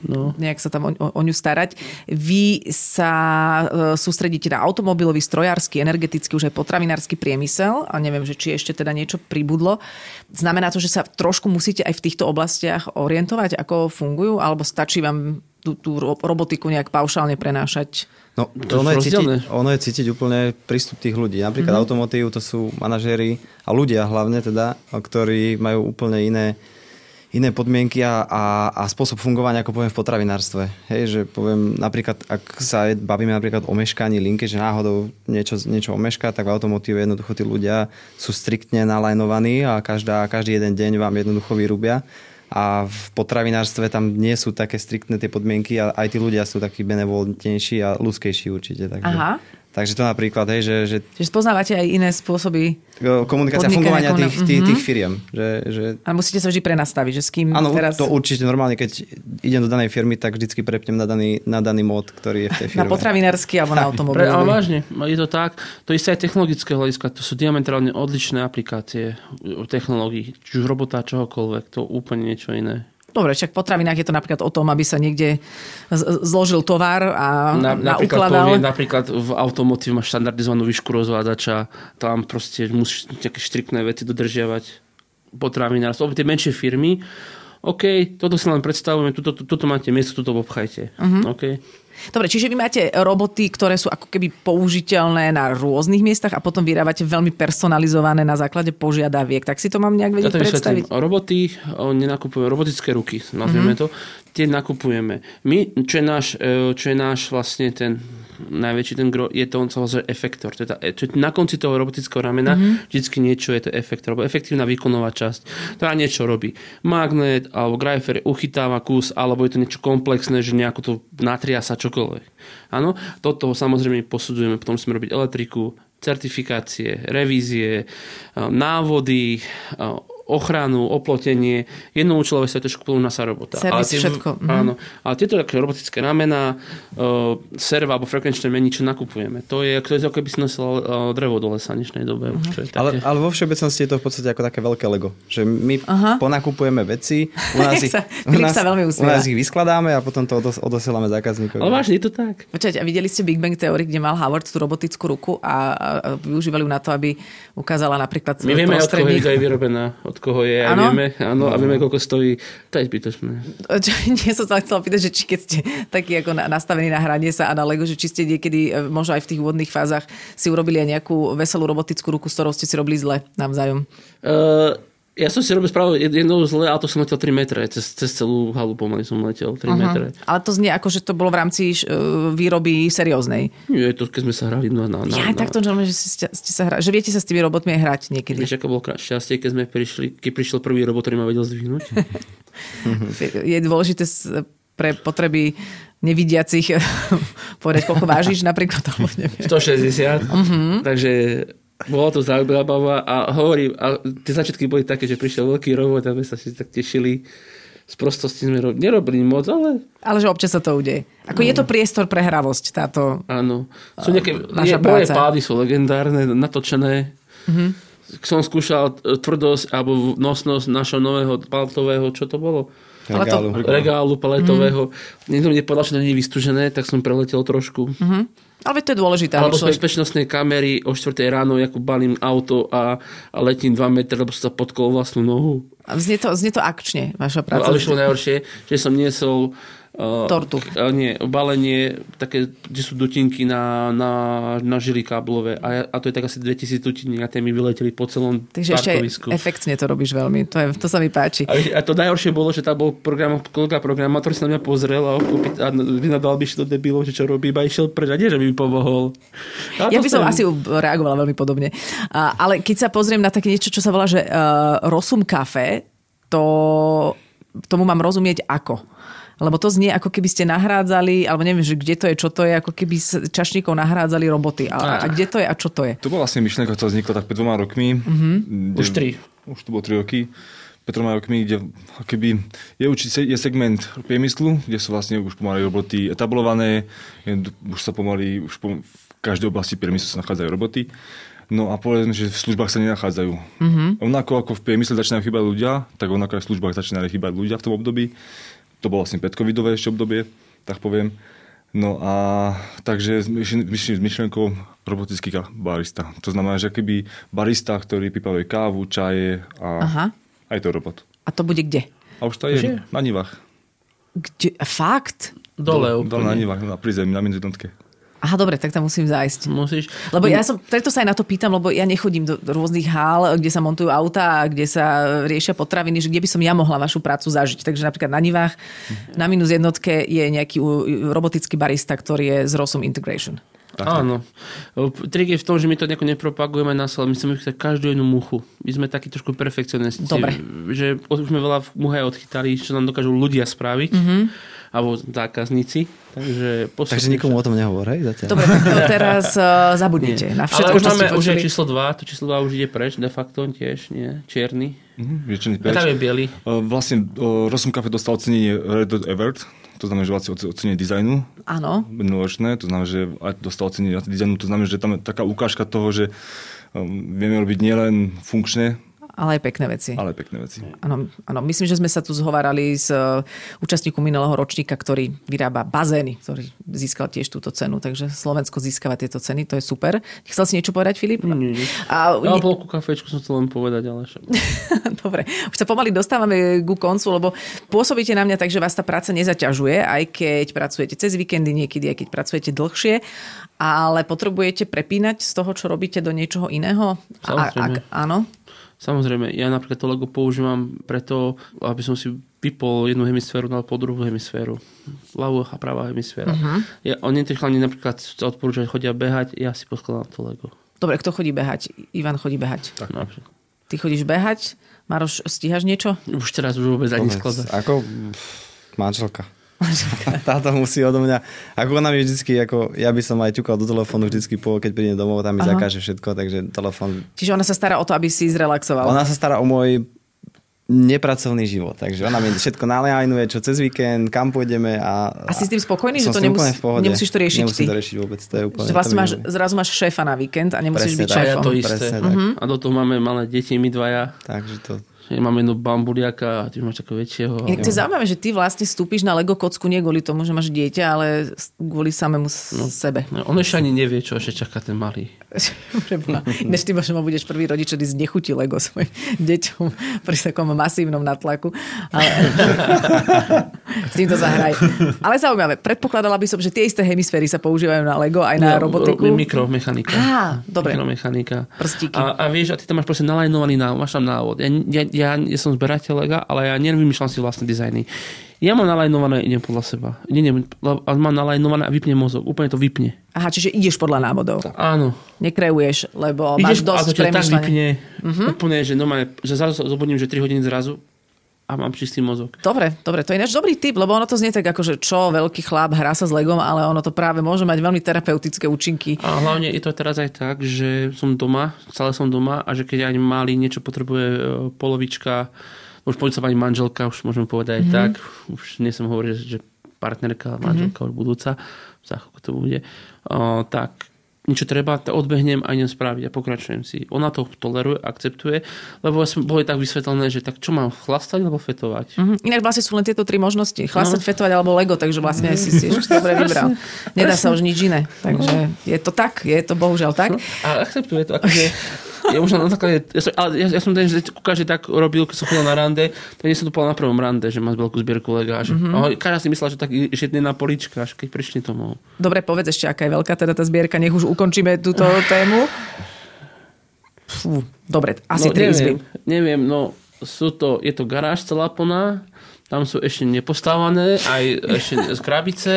no. nejak sa tam o, o, ňu starať. Vy sa uh, sústredíte na automobilový, strojársky, energetický, už aj potravinársky priemysel a neviem, že či ešte teda niečo pribudlo. Znamená to, že sa trošku musíte aj v týchto oblastiach orientovať, ako fungujú, alebo stačí vám tú, tú ro- robotiku nejak paušálne prenášať? No, To ono, je cítiť, ono je cítiť úplne prístup tých ľudí. Napríklad mm-hmm. automotív to sú manažéri a ľudia hlavne teda, ktorí majú úplne iné, iné podmienky a, a, a spôsob fungovania, ako poviem v potravinárstve. Hej, že poviem napríklad, ak sa bavíme napríklad o meškaní linke, že náhodou niečo, niečo omešká, tak v automotíve jednoducho tí ľudia sú striktne nalajnovaní a každá, každý jeden deň vám jednoducho vyrúbia a v potravinárstve tam nie sú také striktné tie podmienky a aj tí ľudia sú takí benevolentnejší a ľudskejší určite. Takže, Aha. Takže to napríklad, hej, že, že Čiže spoznávate aj iné spôsoby komunikácia fungovania komunika- tých, tých, Mhm. tých firiem. Že, že, a musíte sa vždy prenastaviť, že s kým áno, teraz... to určite normálne, keď idem do danej firmy, tak vždycky prepnem na daný, na daný mód, ktorý je v tej Na firme. potravinársky alebo na Pre, ale automobilový. vážne, je to tak. To isté aj technologické hľadiska. To sú diametrálne odlišné aplikácie technológií. Či už robota, čohokoľvek. To úplne niečo iné. Dobre, však v potravinách je to napríklad o tom, aby sa niekde zložil tovar a Na, napríklad, naukladal. povie, napríklad v automotív máš štandardizovanú výšku rozvádzača, tam proste musíš nejaké štrikné veci dodržiavať potravinárstvo. Tie menšie firmy, OK, toto si len predstavujeme, tuto, tuto, tuto máte miesto, tuto obchajte. Uh-huh. OK. Dobre, čiže vy máte roboty, ktoré sú ako keby použiteľné na rôznych miestach a potom vyrávate veľmi personalizované na základe požiadaviek. Tak si to mám nejak Ja vedieť to predstaviť? vysvetlím. Roboty nenakupujeme, robotické ruky, nazvieme mm-hmm. to, tie nakupujeme. My, čo je náš, e, čo je náš vlastne ten najväčší ten gro, je to on sa volá, že efektor. Tá, čo na konci toho robotického ramena mm-hmm. vždycky niečo je to efektor, alebo efektívna výkonová časť, ktorá niečo robí. Magnet alebo greifer uchytáva kus, alebo je to niečo komplexné, že nejako to natria sa čokoľvek. Áno, toto samozrejme posudzujeme, potom musíme robiť elektriku, certifikácie, revízie, návody, ochranu, oplotenie, jednoučelové sa trošku plnú sa robota. Servis, tie- všetko, mhm. Áno, ale tieto také robotické ramena, uh, serva alebo frekvenčné mení, čo nakupujeme. To je, to je ako keby si nosil uh, drevo do lesa v dnešnej dobe. Už, čo je Ale, také. ale vo všeobecnosti je to v podstate ako také veľké Lego. Že my Aha. ponakupujeme veci, u nás, ich, u, nás, sa veľmi u nás ich vyskladáme a potom to odos, odosielame zákazníkovi. ale vážne, je to tak. Počkajte, a videli ste Big Bang Theory, kde mal Howard tú robotickú ruku a, a a využívali ju na to, aby ukázala napríklad My vieme, od koho je vyrobená, od koho je, a Áno? vieme, áno, a vieme, koľko stojí. To je zbytočné. Čo, nie som sa chcela pýtať, že či keď ste takí ako na- nastavení na hranie sa a na Lego, že či ste niekedy, e, možno aj v tých úvodných fázach, si urobili aj nejakú veselú robotickú ruku, s ktorou ste si robili zle navzájom. Uh, ja som si robil správu jednou zle, ale to som letel 3 metre. Cez, cez celú halu pomaly som letel 3 metre. Ale to znie ako, že to bolo v rámci e, výroby serióznej. Nie, to keď sme sa hrali na... na, na, Ja na takto, že, že, ste, ste sa hra, že viete sa s tými robotmi aj hrať niekedy. Vieš, ako bolo šťastie, keď sme prišli, keď prišiel prvý robot, ktorý ma vedel zdvihnúť? Je dôležité pre potreby nevidiacich povedať, koľko vážiš napríklad. Alebo neviem. 160. Takže bolo to zaujímavé a hovorím, a tie začiatky boli také, že prišiel veľký robot a my sa si tak tešili. Z prostosti sme ro- nerobili moc, ale Ale že občas sa to udeje. Ako je to priestor pre hravosť táto... áno. Sú nejaké, Naša nie, moje práca. pády sú legendárne, natočené. Som skúšal e, tvrdosť alebo nosnosť našho nového paltového, čo to bolo? Regálu. Regálu paletového. Niekto mi nepovedal, že to nie je vystúžené, tak som preletel trošku. Ale to je dôležité. Alebo človek- bezpečnostnej kamery o 4 ráno, ako balím auto a, a letím 2 metre, lebo som sa potkol vlastnú nohu. Znie to, znie to akčne, vaša No, práca. ale išlo najhoršie, že som niesol Tortu. Uh, nie, balenie, také, kde sú dutinky na, na, na žily káblové. A, a to je tak asi 2000 dutiniek a tie mi vyleteli po celom Takže ešte parkovisku. efektne to robíš veľmi. To, je, to sa mi páči. A, a to najhoršie bolo, že tam bol program, kolega programátor si na mňa pozrel a, okúpi- a vynadal by do debilov, že čo robí, iba išiel preč a nie, že by mi pomohol. A Ja by som sa- asi reagovala veľmi podobne. A, ale keď sa pozriem na také niečo, čo sa volá, že uh, Rosum Café, to, tomu mám rozumieť ako. Lebo to znie, ako keby ste nahrádzali, alebo neviem, že kde to je, čo to je, ako keby s čašníkov nahrádzali roboty. A, a kde to je a čo to je? To bola vlastne myšlienka, ktorá vznikla tak pred dvoma rokmi. Mm-hmm. Už tri. Už to bolo tri roky. Pred troma rokmi, kde keby je určite je segment priemyslu, kde sú vlastne už pomaly roboty etablované, je- už sa pomaly, už po, v každej oblasti priemyslu sa nachádzajú roboty. No a povedzme, že v službách sa nenachádzajú. Mm-hmm. Rovnako ako v priemysle začínajú chýbať ľudia, tak rovnako aj v službách začínajú chýbať ľudia v tom období. To bolo vlastne predcovidové ešte obdobie, tak poviem. No a takže myšlen- s myšlenkou robotický barista. To znamená, že keby barista, ktorý pripravuje kávu, čaje a Aha. aj to robot. A to bude kde? A už to je Že? na nivách. kde? Fakt? Dole Dole na úplne. nivách, na prízemí, na medzidonke. Aha, dobre, tak tam musím zájsť. Musíš... Lebo ja som, preto sa aj na to pýtam, lebo ja nechodím do rôznych hál, kde sa montujú autá kde sa riešia potraviny, že kde by som ja mohla vašu prácu zažiť. Takže napríklad na Nivách na minus jednotke je nejaký robotický barista, ktorý je z Rosum Integration. Áno. Trik je v tom, že my to nejako nepropagujeme na ale my chceme chytať každú jednu muchu. My sme takí trošku perfekcionisti. Dobre. Že už sme veľa muhe odchytali, čo nám dokážu ľudia spraviť. Mm-hmm. Alebo zákazníci. Takže, postupne Takže nikomu o tom nehovor, hej, zatiaľ. Dobre, tak to teraz uh, zabudnite na Ale všetko, už čo ste máme už je číslo 2, to číslo 2 už ide preč, de facto tiež, nie? Čierny. Mhm, A preč. tam je biely. Uh, Vlastne uh, Rosum Cafe dostal ocenenie Red Dot Award, to znamená, že vlastne oce- ocenenie dizajnu Áno. minuloročné, to znamená, že aj dostal ocenenie dizajnu, to znamená, že tam je taká ukážka toho, že um, vieme robiť nielen funkčné, Ale aj pekné veci. ale aj pekné veci. Áno, áno, myslím, že sme sa tu zhovárali s uh, účastníkom minulého ročníka, ktorý vyrába bazény, ktorý získal tiež túto cenu, takže Slovensko získava tieto ceny, to je super. Chcel si niečo povedať, Filip? Nie, nie. A, Ja polku kafečku som chcel len povedať, ale však... Dobre, už sa pomaly dostávame ku koncu, lebo pôsobíte na mňa tak, že vás tá práca nezaťažuje, aj keď pracujete cez víkendy, niekedy aj keď pracujete dlhšie, ale potrebujete prepínať z toho, čo robíte do niečoho iného? A, Samozrejme. ak, áno? Samozrejme, ja napríklad to Lego používam preto, aby som si vypol jednu hemisféru, dal po druhú hemisféru. Ľavú a pravá hemisféra. Uh-huh. Ja, oni tí chalani napríklad sa odporúčajú, chodia behať, ja si poskladám to Lego. Dobre, kto chodí behať? Ivan chodí behať. Tak. Napríklad. Ty chodíš behať? Maroš, stíhaš niečo? Už teraz už vôbec ani skladať. Ako manželka. Táto musí odo mňa, ako ona mi vždycky, ako ja by som aj ťukal do telefónu vždycky po, keď prídem domov, tam mi Aha. zakáže všetko, takže telefón. Čiže ona sa stará o to, aby si zrelaxoval. Ona sa stará o môj nepracovný život, takže ona mi všetko nalajnuje, čo cez víkend, kam pôjdeme a... A si s tým spokojný, že to nemus- nemusíš to riešiť Nemusím ty? to riešiť vôbec, to je úplne... Že vlastne mi máš, zrazu máš šéfa na víkend a nemusíš Presne byť tak. A ja šéfom. to isté. Presne tak. Mhm. A do toho máme malé deti, my dvaja. Takže to... Že Máme jedno bambuliaka a ty máš takého väčšieho. Inak to je zaujímavé, že ty vlastne vstúpiš na Lego kocku nie kvôli tomu, že máš dieťa, ale kvôli samému no. sebe. No, on ešte ani nevie, čo ešte čaká ten malý. Ináč ty možno budeš prvý rodič, ktorý znechutí Lego svojim deťom pri takom masívnom natlaku. Ale... S týmto zahraj. Ale zaujímavé. Predpokladala by som, že tie isté hemisféry sa používajú na Lego aj na No, robotiku. ro- Mikromechanika. Á, dobre. Mikromechanika. Prstíky. A, a vieš, a ty tam máš proste nalajnovaný návod, máš tam návod. Ja, ja, ja, ja som zberateľ lega, ale ja nevymýšľam si vlastné dizajny. Ja mám nalajnované, idem podľa seba. Lebo- a mám nalajnované a vypne mozog. Úplne to vypne. Aha, čiže ideš podľa návodov. Áno. Nekreuješ, lebo Ideš máš dosť a to ťa tak vypne. Uh-huh. Úplne, že, normálne, že zrazu sa zobudím, že 3 hodiny zrazu a mám čistý mozog. Dobre, dobre, to je ináč dobrý tip, lebo ono to znie tak ako, že čo, veľký chlap hrá sa s Legom, ale ono to práve môže mať veľmi terapeutické účinky. A hlavne je to teraz aj tak, že som doma, stále som doma a že keď aj malý niečo potrebuje e, polovička, už poď sa pani manželka, už môžeme povedať aj tak, už nie som hovoril, že partnerka, manželka už budúca, za to bude, o, tak niečo treba, odbehnem a idem spraviť a pokračujem si. Ona to toleruje, akceptuje, lebo som bolo tak vysvetlené, že tak čo mám, chlastať alebo fetovať? Mhm. Inak vlastne sú len tieto tri možnosti. Chlasať, no. fetovať alebo Lego, takže vlastne si si ešte dobre vybral. Nedá sa už nič iné. Takže je to tak, je to bohužiaľ tak. A akceptuje to, akože ja už na základe, ja som, ale ja, ja som ten, že každý tak robil, keď som chodil na rande, tak nie som to povedal na prvom rande, že má veľkú zbierku lega. Že, mm-hmm. Každá si myslela, že tak že na polička, až keď prišli domov. Dobre, povedz ešte, aká je veľká teda tá zbierka, nech už ukončíme túto tému. Fú, dobre, asi no, tri neviem, izby. neviem, no sú to, je to garáž celá plná, tam sú ešte nepostávané, aj ešte z krabice.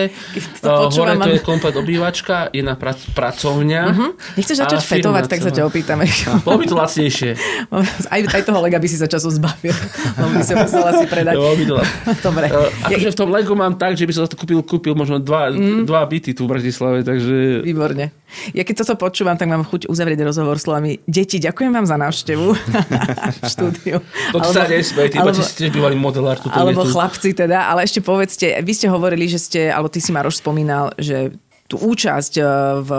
Uh, Hore to je komplet obývačka, jedna prac, pracovňa. Mhm. Nechceš začať fetovať, tak sa ťa opýtame. Bolo by to lacnejšie. Aj, aj toho lega by si sa časom zbavil. On by sa musel asi predať. Bolo by to Dobre. Uh, akože v tom Lego mám tak, že by som za to kúpil, kúpil možno dva, mm. dva byty tu v Bratislave, takže... Výborne. Ja keď toto počúvam, tak mám chuť uzavrieť rozhovor slovami Deti, ďakujem vám za návštevu v štúdiu. To sa nesmej, ty alebo, alebo, ste bývalý modelár. Tuto alebo je tu. chlapci teda, ale ešte povedzte, vy ste hovorili, že ste, alebo ty si Maroš spomínal, že tú účasť eh, v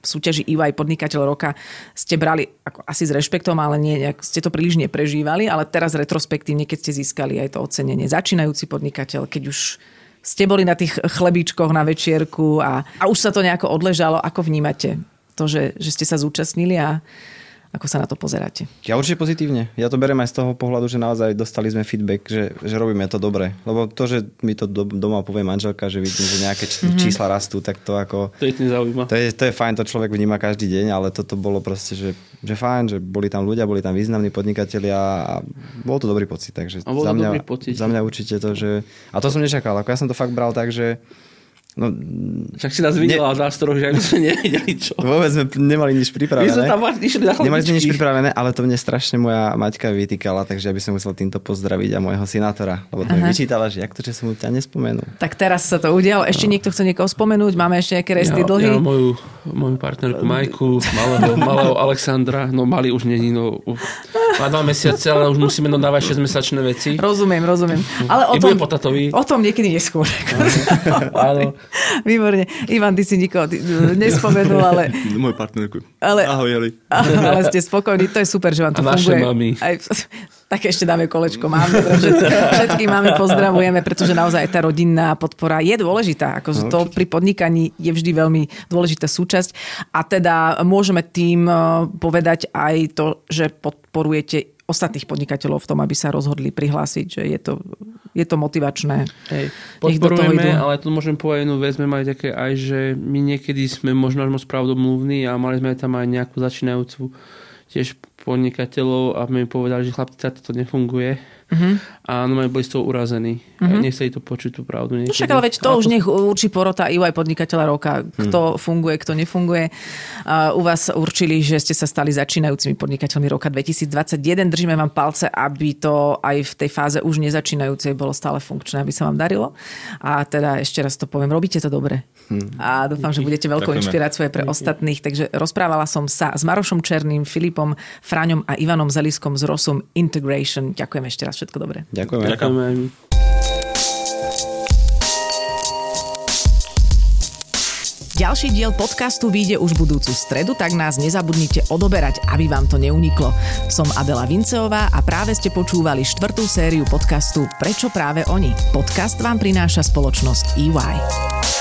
súťaži EY Podnikateľ roka ste brali ako asi s rešpektom, ale nie, nejak ste to príliš neprežívali, ale teraz retrospektívne, keď ste získali aj to ocenenie začínajúci podnikateľ, keď už ste boli na tých chlebíčkoch na večierku a, a už sa to nejako odležalo, ako vnímate to, že, že ste sa zúčastnili a, Ako sa na to pozeráte? Ja určite pozitívne. Ja to beriem aj z toho pohľadu, že naozaj dostali sme feedback, že, že robíme to dobre. Lebo to, že mi to do, doma povie manželka, že vidím, že nejaké mm-hmm. čísla rastú, tak to ako... To je. To je, to je fajn, to človek vníma každý deň, ale toto bolo proste, že, že fajn, že boli tam ľudia, boli tam významní podnikatelia a bol to dobrý pocit. Takže A bol za mňa, dobrý pocit. za mňa určite to, že... A to som nečakal, ako ja som to fakt bral tak, že No, Však si nás videla ne... nástroch, že my sme nevedeli čo. Vôbec sme nemali nič pripravené. My sme tam išli na Nemali sme nič pripravené, ale to mne strašne moja Maťka vytýkala, takže ja by som musel týmto pozdraviť a môjho synátora, lebo to mi vyčítala, že jak to, že som ťa nespomenul. Tak teraz sa to udialo. Ešte niekto chce niekoho spomenúť? Máme ešte nejaké resty ja, dlhy? Ja moju, moju partnerku Majku, malého, malého Alexandra, no malý už není, no už má dva mesiace, ale už musíme dodávať 6-mesačné veci. Rozumiem, rozumiem. Ale o I tom, o tom niekedy neskôr. Áno. Výborne. Ivan, ty si nikoho ty, nespomenul, ale, Moju partnerku. Ale- Ahoj, Eli. ale ste spokojní. To je super, že vám to A naše funguje. mami. Aj, tak ešte dáme kolečko. Máme, všetky, všetky máme pozdravujeme, pretože naozaj tá rodinná podpora je dôležitá. Ako to pri podnikaní je vždy veľmi dôležitá súčasť. A teda môžeme tým eh, povedať aj to, že podporujete ostatných podnikateľov v tom, aby sa rozhodli prihlásiť, že je to, je to motivačné. Hej. Podporujeme, ale tu môžem povedať jednu vec, sme mali také aj, že my niekedy sme možno až moc pravdomluvní a mali sme tam aj nejakú začínajúcu tiež podnikateľov a my povedali, že chlapci, to nefunguje. Uh-huh. A no boli z toho urazení. Uh-huh. Nechceli to počuť tú pravdu. No však ale veď to už nech určí porota i aj podnikateľa roka, kto funguje, kto nefunguje. Uh, u vás určili, že ste sa stali začínajúcimi podnikateľmi roka 2021. Držíme vám palce, aby to aj v tej fáze už nezačínajúcej bolo stále funkčné, aby sa vám darilo. A teda ešte raz to poviem, robíte to dobre. A dúfam, že budete veľkou inšpiráciou pre ostatných. Takže rozprávala som sa s Marošom Černým, Filipom Fraňom a Ivanom Zeliskom z Rosum Integration. Ďakujem ešte raz, všetko dobré. Ďakujeme. Ďakujeme. Ďalší diel podcastu vyjde už budúcu stredu, tak nás nezabudnite odoberať, aby vám to neuniklo. Som Adela Vinceová a práve ste počúvali štvrtú sériu podcastu Prečo práve oni? Podcast vám prináša spoločnosť EY.